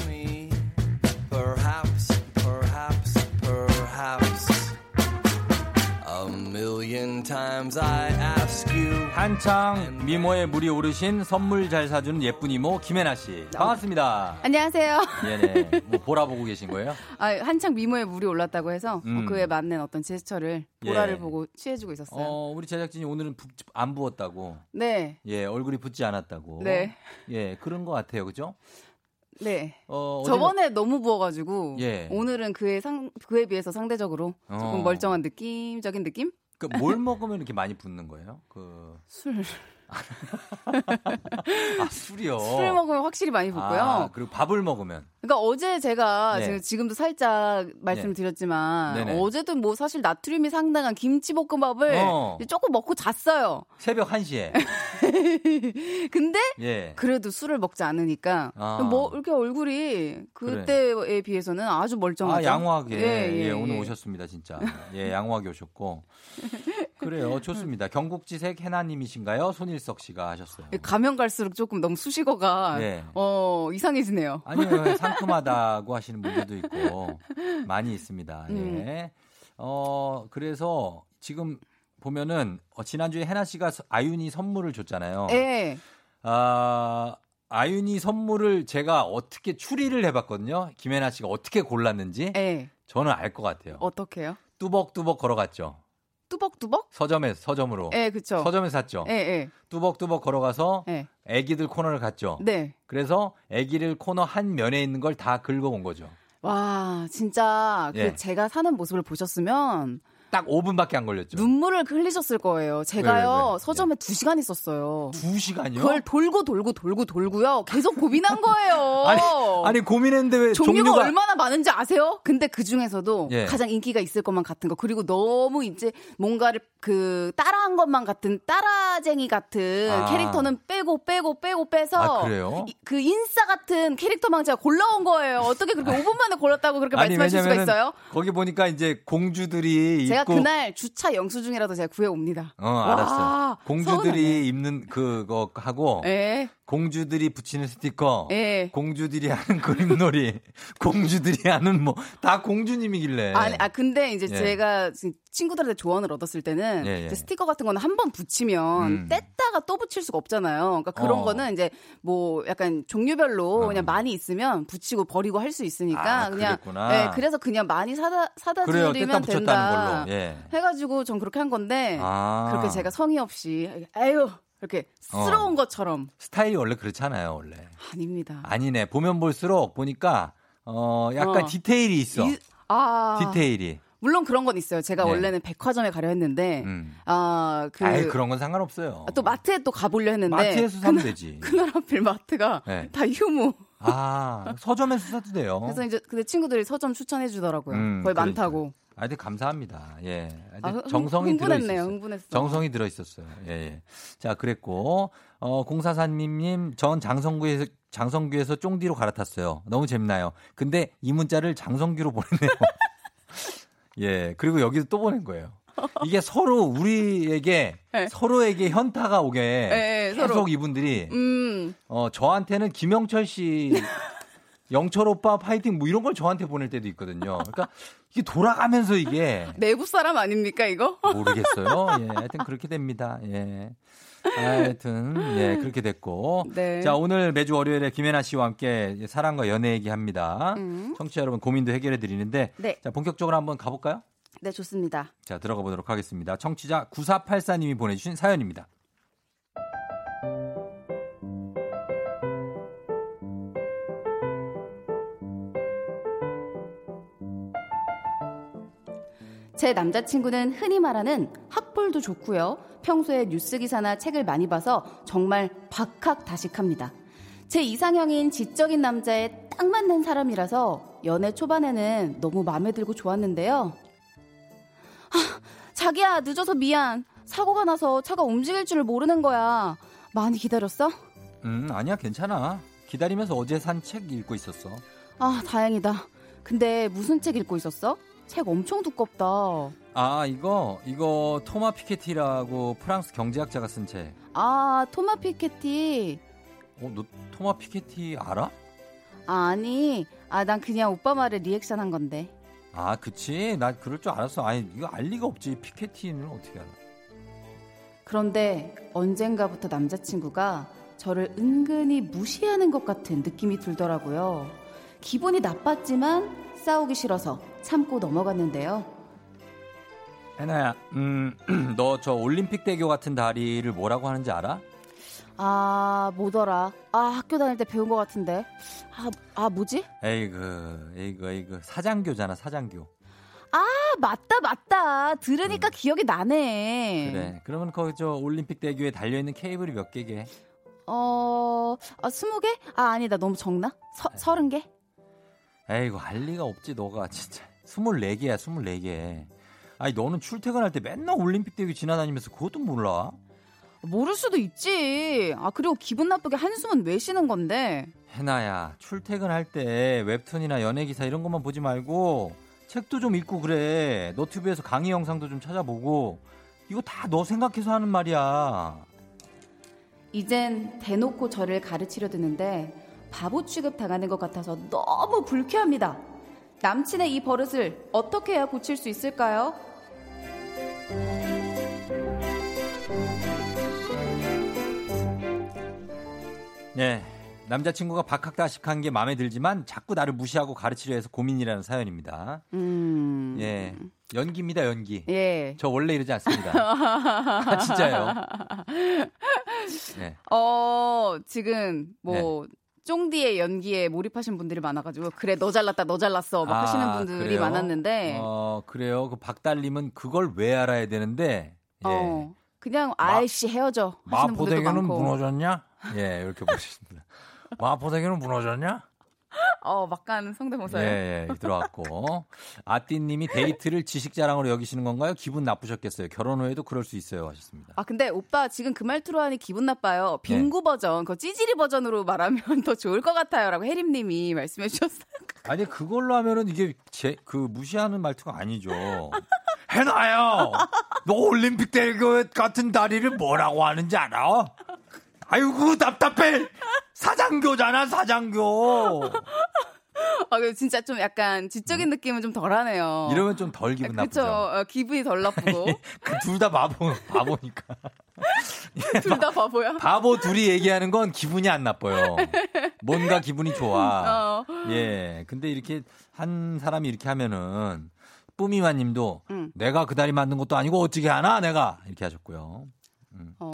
한창 미모에 물이 오르신 선물 잘 사주는 예쁜 이모 김혜나 씨. 반갑습니다. 안녕하세요. 네네. 뭐 보라 보고 계신 거예요? 아, 한창 미모에 물이 올랐다고 해서 음. 어, 그에 맞는 어떤 제스처를 보라를 예. 보고 취해주고 있었어요. 어, 우리 제작진이 오늘은 부- 안 부었다고. 네, 예, 얼굴이 붓지 않았다고. 네. 예, 그런 것 같아요. 그죠? 네. 어, 저번에 너무 부어가지고 예. 오늘은 그에 상 그에 비해서 상대적으로 조금 어. 멀쩡한 느낌적인 느낌? 그뭘 먹으면 이렇게 많이 붓는 거예요? 그 술. 아, 술이요. 술 먹으면 확실히 많이 붓고요. 아, 그리고 밥을 먹으면 그러니까 어제 제가 네. 지금 지금도 살짝 말씀드렸지만 네네. 어제도 뭐 사실 나트륨이 상당한 김치볶음밥을 어. 조금 먹고 잤어요. 새벽 1시에. <laughs> 근데 예. 그래도 술을 먹지 않으니까 아. 뭐 이렇게 얼굴이 그때에 비해서는 아주 멀쩡하죠. 아, 양호하게. 예, 예, 예, 오늘 예. 오셨습니다, 진짜. 예, 양호하게 오셨고. <laughs> 그래요. 좋습니다. 경국지색 해나님이신가요? 손일석 씨가 하셨어요. 가면 갈수록 조금 너무 수식어가 네. 어 이상해지네요. 아니요, 상큼하다고 하시는 분들도 있고 많이 있습니다. 음. 예. 어 그래서 지금 보면은 어, 지난주에 해나 씨가 서- 아윤이 선물을 줬잖아요. 예. 아 아윤이 선물을 제가 어떻게 추리를 해봤거든요. 김혜나 씨가 어떻게 골랐는지 예. 저는 알 것 같아요. 어떻게요? 뚜벅뚜벅 걸어갔죠. 뚜벅뚜벅? 서점에 서점으로. 예, 그쵸. 서점에 샀죠. 예, 예. 뚜벅뚜벅 걸어가서 예. 애기들 코너를 갔죠. 네. 그래서 애기를 코너 한 면에 있는 걸 다 긁어 온 거죠. 와, 진짜 그 예. 제가 사는 모습을 보셨으면 딱 5분밖에 안 걸렸죠. 눈물을 흘리셨을 거예요. 제가요 왜, 왜, 왜? 서점에 두 시간 있었어요. 두 시간이요? 그걸 돌고 돌고 돌고 돌고요. 계속 고민한 거예요. <laughs> 아니, 아니 고민했는데 왜 종류가, 종류가 얼마나 많은지 아세요? 근데 그 중에서도 예. 가장 인기가 있을 것만 같은 거 그리고 너무 이제 뭔가를 그 따라한 것만 같은 따라쟁이 같은 아. 캐릭터는 빼고 빼고 빼고 빼서 아, 그래요? 이- 그 인싸 같은 캐릭터만 제가 골라온 거예요. 어떻게 그렇게 5분 만에 골랐다고 그렇게 말씀하실 수가 있어요? 거기 보니까 이제 공주들이 제가 그날 주차 영수증이라도 제가 구해 옵니다. 어, 알았어. 와, 공주들이 입는 그거 하고 예. 공주들이 붙이는 스티커, 예. 공주들이 하는 그림놀이, <laughs> 공주들이 하는 뭐 다 공주님이길래. 아니, 아 근데 이제 예. 제가 친구들한테 조언을 얻었을 때는 예, 예. 스티커 같은 거는 한 번 붙이면 음. 뗐다가 또 붙일 수가 없잖아요. 그러니까 그런 어. 거는 이제 뭐 약간 종류별로 그냥 많이 있으면 붙이고 버리고 할 수 있으니까 아, 그냥. 예, 그래서 그냥 많이 사다 사다 그래요. 드리면 된다. 예. 해가지고 전 그렇게 한 건데 아. 그렇게 제가 성의 없이 아유 이렇게 어. 스러운 것처럼 스타일이 원래 그렇잖아요, 원래. 아닙니다. 아니네. 보면 볼수록 보니까 어 약간 어. 디테일이 있어. 이- 아 디테일이. 물론 그런 건 있어요. 제가 네. 원래는 백화점에 가려 했는데 음. 아그 아이 그런 건 상관없어요. 또 마트에 또 가보려 했는데 마트에서 사면 그날, 되지. <laughs> 그날 하필 마트가 네. 다 휴무. 아 서점에서 사도 돼요. 그래서 이제 근데 친구들이 서점 추천해 주더라고요. 음, 거의 그러니까. 많다고. 아, 근데 감사합니다. 예. 아, 흥- 정성이 들어 흥분했네요. 있었어요. 흥분했어. 정성이 들어 있었어요. 예, 예. 자, 그랬고 어 공사사님 전 장성구에서 장성규에서 쫑디로 갈아탔어요. 너무 재밌나요? 근데 이 문자를 장성규로 보냈네요. <laughs> 예. 그리고 여기도 또 보낸 거예요. 이게 서로 우리에게 네. 서로에게 현타가 오게 네, 계속 서로. 이분들이 음. 어 저한테는 김영철 씨 <laughs> 영철 오빠 파이팅 뭐 이런 걸 저한테 보낼 때도 있거든요. 그러니까 이게 돌아가면서 이게 내부 사람 아닙니까 이거? 모르겠어요. 예, 하여튼 그렇게 됩니다. 예. 하여튼 예 그렇게 됐고 네. 자 오늘 매주 월요일에 김혜나 씨와 함께 사랑과 연애 얘기합니다. 음. 청취자 여러분 고민도 해결해 드리는데 네. 자 본격적으로 한번 가볼까요? 네 좋습니다. 자 들어가 보도록 하겠습니다. 청취자 9484님이 보내주신 사연입니다. 제 남자친구는 흔히 말하는 학벌도 좋고요. 평소에 뉴스 기사나 책을 많이 봐서 정말 박학다식합니다. 제 이상형인 지적인 남자에 딱 맞는 사람이라서 연애 초반에는 너무 마음에 들고 좋았는데요. 아, 자기야 늦어서 미안. 사고가 나서 차가 움직일 줄을 모르는 거야. 많이 기다렸어? 음 아니야 괜찮아. 기다리면서 어제 산 책 읽고 있었어. 아 다행이다. 근데 무슨 책 읽고 있었어? 책 엄청 두껍다. 아 이거 이거 토마 피케티라고 프랑스 경제학자가 쓴 책. 아 토마 피케티. 어, 너 토마 피케티 알아? 아, 아 니, 아, 난 그냥 오빠 말에 리액션 한 건데. 아, 그치. 나 그럴 줄 알았어. 아니, 이거 알 리가 없지. 피케티는 어떻게 알아? 그런데 언젠가부터 남자친구가 저를 은근히 무시하는 것 같은 느낌이 들더라고요. 기분이 나빴지만 싸우기 싫어서 참고 넘어갔는데요. 해나야, 음, <clears throat> 너 저 올림픽 대교 같은 다리를 뭐라고 하는지 알아? 아, 뭐더라. 아, 학교 다닐 때 배운 것 같은데. 아, 아, 뭐지? 에이그, 에이그, 에이그. 사장교잖아, 사장교. 아, 맞다, 맞다. 들으니까 기억이 나네. 음. 그래. 그러면 거기 저 올림픽 대교에 달려있는 케이블이 몇 개게? 어, 아, 스무 개? 아, 아니다. 너무 적나? 서, 서른 개? 에이구, 알 리가 없지, 너가 진짜. 24개야, 24개. 아니, 너는 출퇴근할 때 맨날 올림픽 대교 지나다니면서 그것도 몰라? 모를 수도 있지. 아, 그리고 기분 나쁘게 한숨은 왜 쉬는 건데? 해나야, 출퇴근할 때 웹툰이나 연예기사 이런 것만 보지 말고 책도 좀 읽고 그래. 너튜브에서 강의 영상도 좀 찾아보고 이거 다 너 생각해서 하는 말이야. 이젠 대놓고 저를 가르치려 드는데 바보 취급 당하는 것 같아서 너무 불쾌합니다. 남친의 이 버릇을 어떻게 해야 고칠 수 있을까요? 네. 남자친구가 박학다식한 게 마음에 들지만 자꾸 나를 무시하고 가르치려 해서 고민이라는 사연입니다. 음. 예. 연기입니다, 연기. 예. 저 원래 이러지 않습니다. <laughs> 아, 진짜요. <laughs> 네. 어, 지금 뭐 쫑디의 연기에 몰입하신 분들이 많아가지고 그래 너 잘났다 너 잘났어 막 하시는 아, 분들이 그래요? 많았는데 어, 그래요. 그 박달님은 그걸 왜 알아야 되는데, 예. 어, 그냥 아이씨 헤어져 하시는 분들도 마포대교는 많고 무너졌냐? 예, 이렇게 보시습니다. <laughs> 마포대교는 무너졌냐? 어 막간 성대모사요. 예, 예, 들어왔고. 아띠님이 데이트를 지식자랑으로 여기시는 건가요? 기분 나쁘셨겠어요. 결혼 후에도 그럴 수 있어요. 하셨습니다. 아 근데 오빠 지금 그 말투로 하니 기분 나빠요. 네. 빙구 버전, 그 찌질이 버전으로 말하면 <laughs> 더 좋을 것 같아요 라고 혜림님이 말씀해 주셨어요. 아니, 그걸로 하면은 이게 제, 그 무시하는 말투가 아니죠. 해놔요! 너 올림픽 대교 같은 다리를 뭐라고 하는지 알아? 아이고, 답답해! 사장교잖아, 사장교! 아, 그 진짜 좀 약간 지적인 느낌은 좀 덜하네요. 음. 이러면 좀 덜 기분 그렇죠. 나쁘죠. 기분이 덜 나쁘고 <laughs> 그 둘 다 바보, 바보니까. <laughs> 둘 다 바보야. 바보 둘이 얘기하는 건 기분이 안 나빠요. 뭔가 기분이 좋아. 어. 예. 근데 이렇게 한 사람이 이렇게 하면은 뿌미마 님도 음. 내가 그 다리 만든 것도 아니고 어떻게 하나 내가 이렇게 하셨고요. 어,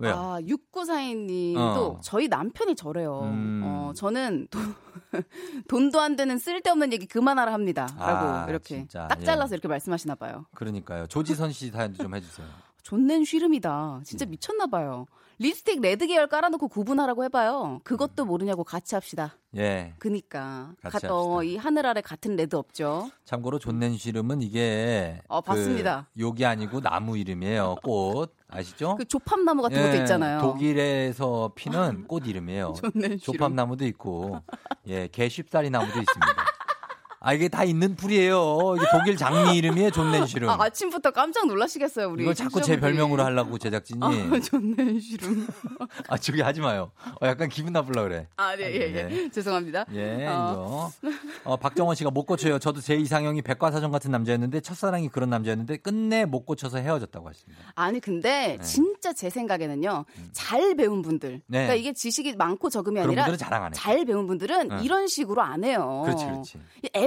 왜요? 아, 6942님도 어. 저희 남편이 저래요. 음. 어, 저는 돈, <laughs> 돈도 안 되는 쓸데없는 얘기 그만하라 합니다. 라고 아, 이렇게 진짜, 딱 예. 잘라서 이렇게 말씀하시나 봐요. 그러니까요. 조지선 씨 사연도 좀 해주세요. <laughs> 존넨 쉬름이다. 진짜 음. 미쳤나 봐요. 립스틱 red 계열 깔아놓고 구분하라고 해봐요. 그것도 모르냐고 같이 합시다. 예. 그니까 같이 가- 어, 이 하늘 아래 같은 red 없죠. 참고로 존넨쉬름은 이게 어, 봤습니다. 그 욕이 아니고 나무 이름이에요. 꽃 아시죠? 그 조팝나무 같은 것도 예, 있잖아요. 독일에서 피는 <laughs> 꽃 이름이에요. 존넨 시름. 조팝나무도 있고, 예, 개쉽사리 나무도 있습니다. 아, 이게 다 있는 풀이에요. 이게 독일 장미 이름이에요, 존넨 시름. 아, 아침부터 깜짝 놀라시겠어요, 우리. 이걸 자꾸 제. 별명으로 하려고 제작진이. 아, <laughs> 존넨 시름. 아, 저기 하지 마요. 어, 약간 기분 나쁠라 그래. 아, 네, 예, 예. 죄송합니다. 예, 어. 이거. 어, 박정원 씨가 못 고쳐요. 저도 제 이상형이 백과사전 같은 남자였는데, 첫사랑이 그런 남자였는데, 끝내 못 고쳐서 헤어졌다고 하십니다. 아니 근데 네. 진짜 제 생각에는요 잘 배운 분들 네. 그러니까 이게 지식이 많고 적음이 아니라. 잘 배운 분들은 네. 이런 식으로 안 해요. 그렇지, 그렇지.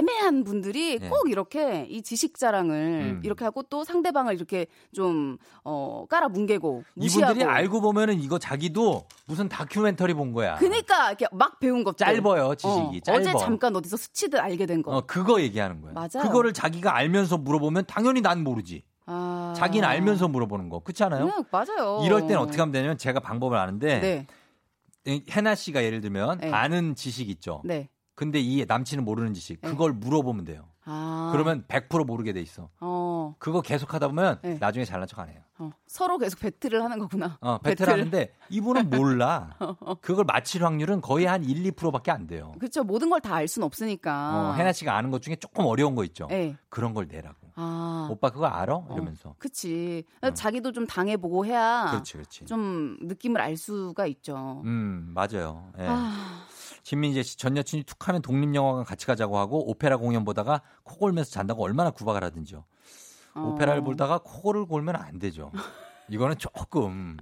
이 애매한 분들이 네. 꼭 이렇게 이 지식 자랑을 음. 이렇게 하고 또 상대방을 이렇게 좀 어, 깔아 뭉개고 무시하고 이분들이 알고 보면은 이거 자기도 무슨 다큐멘터리 본 거야. 그니까 이렇게 막 배운 것들 짧아요, 지식이. 짧아. 어제 잠깐 어디서 스치듯 알게 된 거. 어, 그거 얘기하는 거야. 맞아요. 그거를 자기가 알면서 물어보면 당연히 난 모르지. 아. 자기는 알면서 물어보는 거. 그렇지 않아요? 네, 맞아요. 이럴 땐 어떻게 하면 되냐면 제가 방법을 아는데 네. 이 해나 씨가 예를 들면 네. 아는 지식 있죠. 네. 근데 이 남친은 모르는 지식. 네. 그걸 물어보면 돼요. 아. 그러면 100% 모르게 돼 있어. 어, 그거 계속 하다 보면 네. 나중에 잘난 척 안 해요. 어. 서로 계속 배틀을 하는 거구나. 어, 배틀 하는데 이분은 몰라. <laughs> 그걸 맞힐 확률은 거의 한 1, 2%밖에 안 돼요. 그렇죠. 모든 걸 다 알 수는 없으니까. 어, 해나 씨가 아는 것 중에 조금 어려운 거 있죠. 네. 그런 걸 내라고. 아. 오빠 그거 알아? 이러면서. 그치. 자기도 좀 당해보고 해야. 어. 그렇지, 그렇지. 좀 느낌을 알 수가 있죠. 음, 맞아요. 예. 아, 신민재 씨, 전 여친이 툭 하면 독립영화관 같이 가자고 하고 오페라 공연 보다가 코 골면서 잔다고 얼마나 구박을 하든지요. 어. 오페라를 보다가 코를 골면 안 되죠. 이거는 조금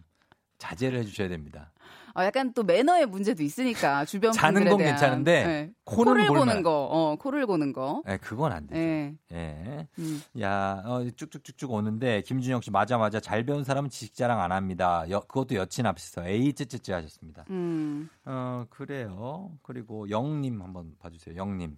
자제를 해주셔야 됩니다. 어, 약간 또 매너의 문제도 있으니까 <laughs> 주변 자는 분들에 건 대한. 괜찮은데 네. 코를 보는 거, 어, 코를 고는 거. 예, 그건 안 되죠. 예. 예. 음. 야, 어, 쭉쭉쭉쭉 오는데 김준영 씨 맞아 맞아 잘 배운 사람은 지식 자랑 안 합니다. 여, 그것도 여친 앞에서 에이 쯔쯔쯔 하셨습니다. 음. 어 그래요. 그리고 영님 한번 봐주세요. 영님.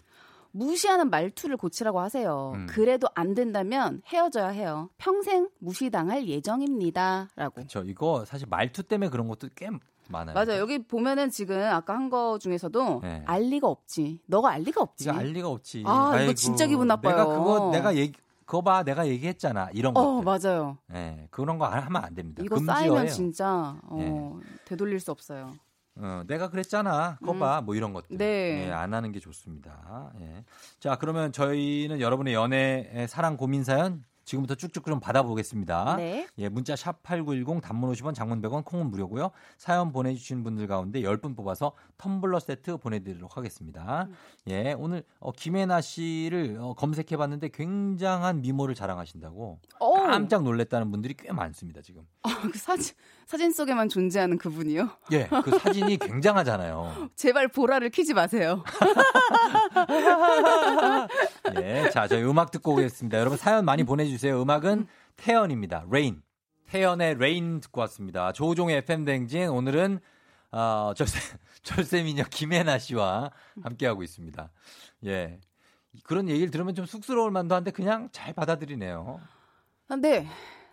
무시하는 말투를 고치라고 하세요. 음. 그래도 안 된다면 헤어져야 해요. 평생 무시당할 예정입니다. 라고. 저 이거 사실 말투 때문에 그런 것도 꽤 많아요. 맞아요. 여기 보면은 지금 아까 한 거 중에서도 네. 알 리가 없지. 너가 알 리가 없지. 이거 알 리가 없지. 아, 이거 아이고, 진짜 기분 나빠요. 내가 그거 내가 얘기 그거 봐 내가 얘기했잖아 이런 거. 어, 맞아요. 예, 그런 거 하면 안 됩니다. 이거 금지어예요. 쌓이면 진짜 어, 되돌릴 수 없어요. 어, 내가 그랬잖아. 그거 음. 봐. 뭐 이런 것들. 네. 예, 안 하는 게 좋습니다. 예. 자, 그러면 저희는 여러분의 연애, 사랑 고민 사연 지금부터 쭉쭉 좀 받아보겠습니다. 네. 예, 문자 샵 8910 단문 50원 장문 100원 콩은 무료고요. 사연 보내주신 분들 가운데 10분 뽑아서 텀블러 세트 보내드리도록 하겠습니다. 예, 오늘 어, 김혜나 씨를 어, 검색해봤는데 굉장한 미모를 자랑하신다고 오. 깜짝 놀랐다는 분들이 꽤 많습니다 지금. 아, 그 사진 사진 속에만 존재하는 그분이요. 예, 그 사진이 <laughs> 굉장하잖아요. 제발 보라를 키지 마세요. <laughs> 예, 자, 저희 음악 듣고 오겠습니다. 여러분 사연 많이 보내주세요. <laughs> 음악은 태연입니다. Rain. 태연의 Rain 듣고 왔습니다. 조우종의 FM 대행진 오늘은 어, 절세 <laughs> 절세미녀 김혜나 씨와 함께하고 있습니다. 예. 그런 얘기를 들으면 좀 쑥스러울 만도 한데 그냥 잘 받아들이네요. 아, 네.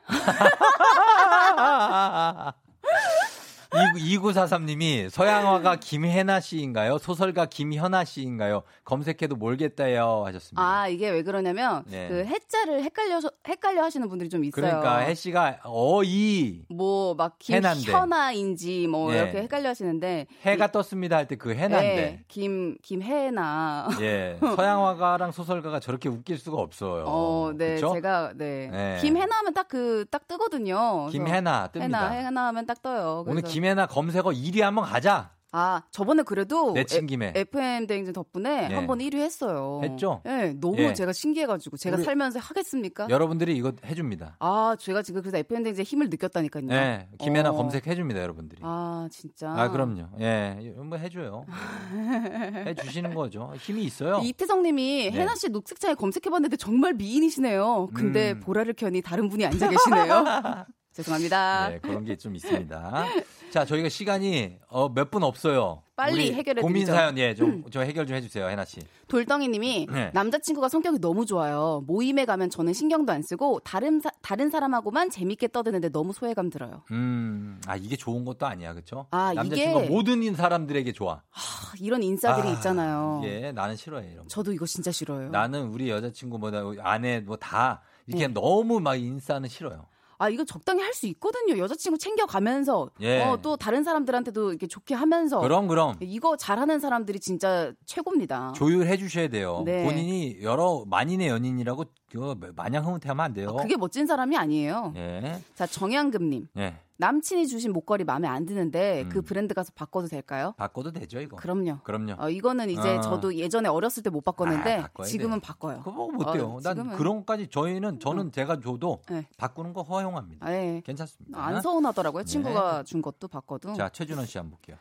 <laughs> 2943님이 서양화가 김혜나 씨인가요? 소설가 김현아 씨인가요? 검색해도 모르겠다요 하셨습니다. 아 이게 왜 그러냐면 네. 그 해자를 헷갈려 헷갈려 하시는 분들이 좀 있어요. 그러니까 혜 씨가 어이 뭐막 해난데. 김현아인지 뭐 예. 이렇게 헷갈려 하시는데 해가 떴습니다 할 때 그 해난데. 네, 김 김혜나. 예. 서양화가랑 소설가가 저렇게 웃길 수가 없어요. 어, 네, 그쵸? 제가 네. 네. 김혜나 하면 딱그 딱 뜨거든요. 김혜나 뜹니다. 해나 해나 하면 딱 떠요. 오늘 그래서- 김혜나 검색어 1위 한번 가자. 아 저번에 그래도 내친 김에. FM 대행진 덕분에 네. 한번 1위 했어요. 했죠? 네, 너무 예. 제가 신기해가지고 제가 살면서 하겠습니까? 여러분들이 이거 해줍니다. 아 제가 지금 그래서 FM 대행진 힘을 느꼈다니까요. 네. 김혜나 어. 검색해줍니다, 여러분들이. 아 진짜. 아, 그럼요. 예. 뭐 해줘요. <laughs> 해주시는 거죠. 힘이 있어요. 이태성님이 네. 해나 씨 녹색차에 검색해봤는데 정말 미인이시네요. 근데 음. 보라를 켜니 다른 분이 앉아 계시네요. <laughs> 죄송합니다. 네, 그런 게 좀 있습니다. 자, 저희가 시간이 어, 몇 분 없어요. 빨리 해결해 고민 드리죠. 사연 예, 좀, 좀 해결 좀 해주세요, 해나 씨. 돌덩이 님이 네. 남자친구가 성격이 너무 좋아요. 모임에 가면 저는 신경도 안 쓰고 다른 사, 다른 사람하고만 재밌게 떠드는데 너무 소외감 들어요. 음, 아 이게 좋은 것도 아니야, 그렇죠? 아, 남자친구가 이게- 모든 사람들에게 좋아. 아, 이런 인싸들이 아, 있잖아요. 예, 나는 싫어해 이런. 거. 저도 이거 진짜 싫어요. 나는 우리 여자친구보다 아내 뭐 다 이렇게 네. 너무 막 인싸는 싫어요. 아 이거 적당히 할 수 있거든요. 여자친구 챙겨가면서 예. 어, 또 다른 사람들한테도 이렇게 좋게 하면서 그럼 그럼 이거 잘하는 사람들이 진짜 최고입니다. 조율해 주셔야 돼요. 네. 본인이 여러 만인의 연인이라고 그거 마냥 흐뭇해하면 안 돼요. 그게 멋진 사람이 아니에요. 예. 자 정양금님 예. 남친이 주신 목걸이 마음에 안 드는데 음. 그 브랜드 가서 바꿔도 될까요? 바꿔도 되죠, 이거. 그럼요. 그럼요. 어, 이거는 이제 어. 저도 예전에 어렸을 때 못 바꿨는데 아, 지금은 돼요. 바꿔요. 그거 뭐 못해요. 어, 난 지금은. 그런 것까지 저희는 저는 제가 줘도 네. 바꾸는 거 허용합니다. 아, 예. 괜찮습니다. 안 서운하더라고요. 네. 친구가 준 것도 바꿔도. 자, 최준원 씨 한번 볼게요.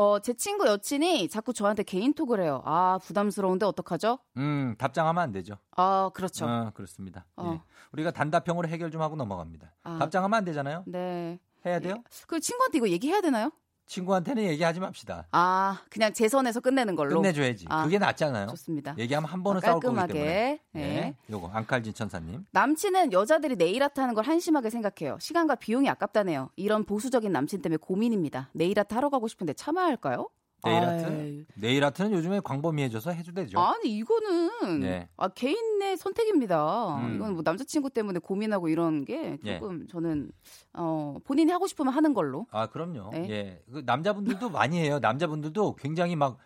어, 제 친구 여친이 자꾸 저한테 개인톡을 해요. 아, 부담스러운데 어떡하죠? 음, 답장하면 안 되죠. 아, 그렇죠. 어, 그렇습니다. 어. 예. 우리가 단답형으로 해결 좀 하고 넘어갑니다. 아. 답장하면 안 되잖아요. 네. 해야 돼요? 그 친구한테 이거 얘기해야 되나요? 친구한테는 얘기하지 맙시다. 아, 그냥 제 선에서 끝내는 걸로. 끝내줘야지. 아, 그게 낫잖아요. 좋습니다. 얘기하면 한 번은 아, 싸울 거기 깔끔하게. 때문에. 네. 요거 안칼진 천사님. 남친은 여자들이 네일 아트 하는 걸 한심하게 생각해요. 시간과 비용이 아깝다네요. 이런 보수적인 남친 때문에 고민입니다. 네일 아트 하러 가고 싶은데 참아야 할까요? 네일 아이. 아트? 네일 아트는 요즘에 광범위해져서 해도 되죠. 아니 이거는 네. 아, 개인의 선택입니다. 음. 이건 뭐 남자친구 때문에 고민하고 이런 게 예. 조금 저는 어, 본인이 하고 싶으면 하는 걸로. 아, 그럼요. 네. 예. 그 남자분들도 많이 해요. 남자분들도 굉장히 막,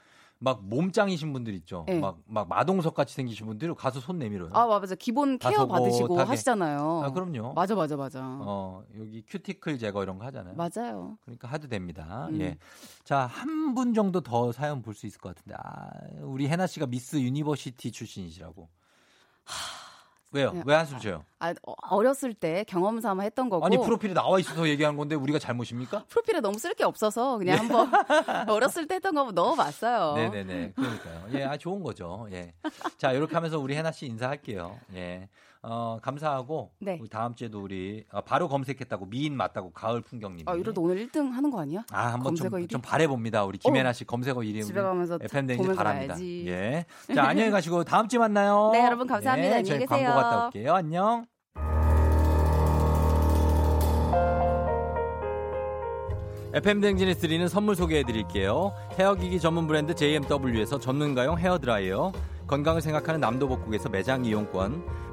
막 몸짱이신 분들 있죠. 네. 막, 막 마동석 같이 생기신 분들이 가서 손 내밀어요. 아 맞아 기본 케어 다소곳하게. 받으시고 하시잖아요. 아, 그럼요. 맞아 맞아 맞아. 어, 여기 큐티클 제거 이런 거 하잖아요. 맞아요. 그러니까 해도 됩니다. 음. 예. 자, 한 분 정도 더 사연 볼 수 있을 것 같은데. 아, 우리 해나 씨가 Miss University 출신이시라고. 왜요? 네. 왜 한숨 쉬어요? 아 어, 어렸을 때 경험 삼아 했던 거고. 아니, 프로필에 나와 있어서 얘기하는 건데 우리가 잘못입니까? <laughs> 프로필에 너무 쓸 게 없어서 그냥 한번 <laughs> 어렸을 때 했던 거 한번 넣어봤어요. 네네네. 그러니까요. 예, 아, 좋은 거죠. 예. 자, 이렇게 하면서 우리 해나 씨 인사할게요. 예. 어, 감사하고. 네. 우리 다음 주에도 우리 아, 바로 검색했다고 미인 맞다고 가을 풍경님. 아 이러다 오늘 1등 하는 거 아니야? 아, 한번 좀, 검색어 1위? 좀 바래 봅니다. 우리 김혜나 씨 검색어 1위. 집에 가면서 FM 댕지 바랍니다. 가야지. 예. 자, 안녕히 <laughs> 가시고 다음 주에 만나요. 네, 여러분 감사합니다. 예, 안녕히 계세요. 광고 갔다 올게요. 안녕. FM 댕진에 드리는 선물 소개해 드릴게요. 헤어기기 전문 브랜드 JMW에서 전문가용 헤어 드라이어, 건강을 생각하는 남도복국에서 매장 이용권,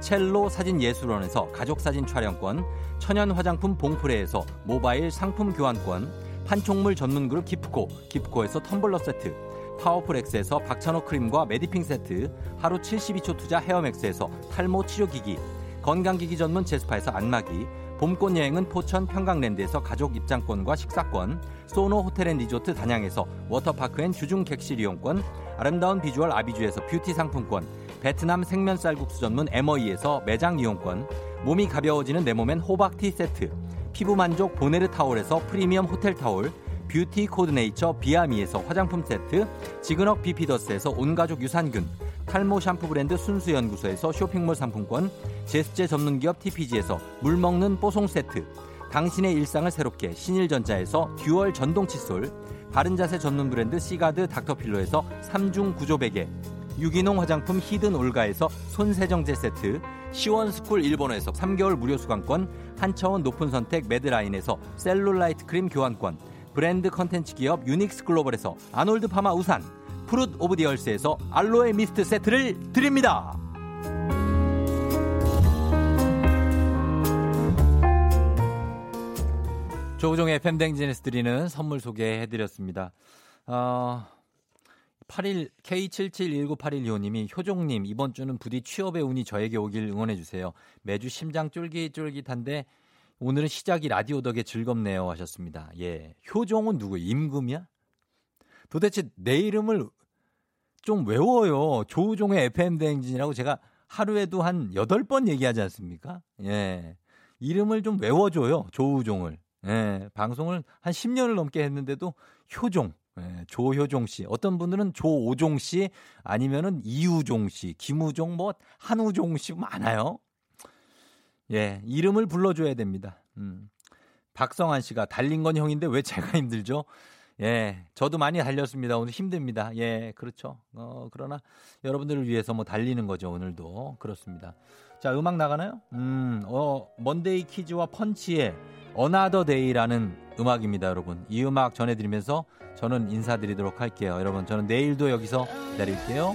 첼로 사진 예술원에서 가족 사진 촬영권, 천연 화장품 봉프레에서 모바일 상품 교환권, 판촉물 전문 그룹 기프코, 기프코에서 텀블러 세트, 파워풀 엑스에서 박찬호 크림과 메디핑 세트, 하루 72초 투자 헤어맥스에서 탈모 치료기기, 건강기기 전문 제스파에서 안마기, 봄꽃 여행은 포천 평강랜드에서 가족 입장권과 식사권, 소노 호텔 앤 리조트 단양에서 워터파크 and 주중 객실 이용권, 아름다운 비주얼 아비주에서 뷰티 상품권, 베트남 생면 쌀국수 전문 에머이에서 매장 이용권, 몸이 가벼워지는 내 몸엔 호박티 세트, 피부 만족 보네르 타올에서 프리미엄 호텔 타올, 뷰티 코드네이처 비아미에서 화장품 세트, 지근억 비피더스에서 온가족 유산균, 탈모 샴푸 브랜드 순수연구소에서 쇼핑몰 상품권, 제습제 전문기업 TPG에서 물먹는 뽀송 세트, 당신의 일상을 새롭게 신일전자에서 dual 전동 칫솔, 바른자세 전문 브랜드 시가드 닥터필로에서 3중 구조 베개, 유기농 화장품 히든 올가에서 손세정제 세트, 시원스쿨 일본에서 3개월 무료 수강권, 한차원 높은 선택 매드라인에서 셀룰라이트 크림 교환권, 브랜드 컨텐츠 기업 유닉스 글로벌에서 아놀드 파마 우산, Fruit of the Earth에서 알로에 미스트 세트를 드립니다. 조우종의 FM대행진에서 드리는 선물 소개해드렸습니다. 어, 81 K77198125님이 우종님 이번 주는 부디 취업의 운이 저에게 오길 응원해 주세요. 매주 심장 쫄깃쫄깃한데 오늘은 시작이 라디오 덕에 즐겁네요 하셨습니다. 예, 효종은 누구? 임금이야? 도대체 내 이름을 좀 외워요. 조우종의 FM 대행진이라고 제가 하루에도 한 8번 얘기하지 않습니까? 예. 이름을 좀 외워줘요. 조우종을. 예. 방송을 한 10년을 넘게 했는데도 효종. 예, 조효종 씨. 어떤 분들은 조오종 씨 아니면은 이우종 씨, 김우종 뭐 한우종 씨 많아요. 예, 이름을 불러줘야 됩니다. 음. 박성환 씨가 달린 건 형인데 왜 제가 힘들죠? 예, 저도 많이 달렸습니다. 오늘 힘듭니다. 예, 그렇죠. 어, 그러나 여러분들을 위해서 뭐 달리는 거죠. 오늘도. 그렇습니다. 자, 음악 나가나요? 음, 어, 먼데이 키즈와 펀치의 Another Day라는 음악입니다, 여러분. 이 음악 전해드리면서 저는 인사드리도록 할게요. 여러분, 저는 내일도 여기서 기다릴게요.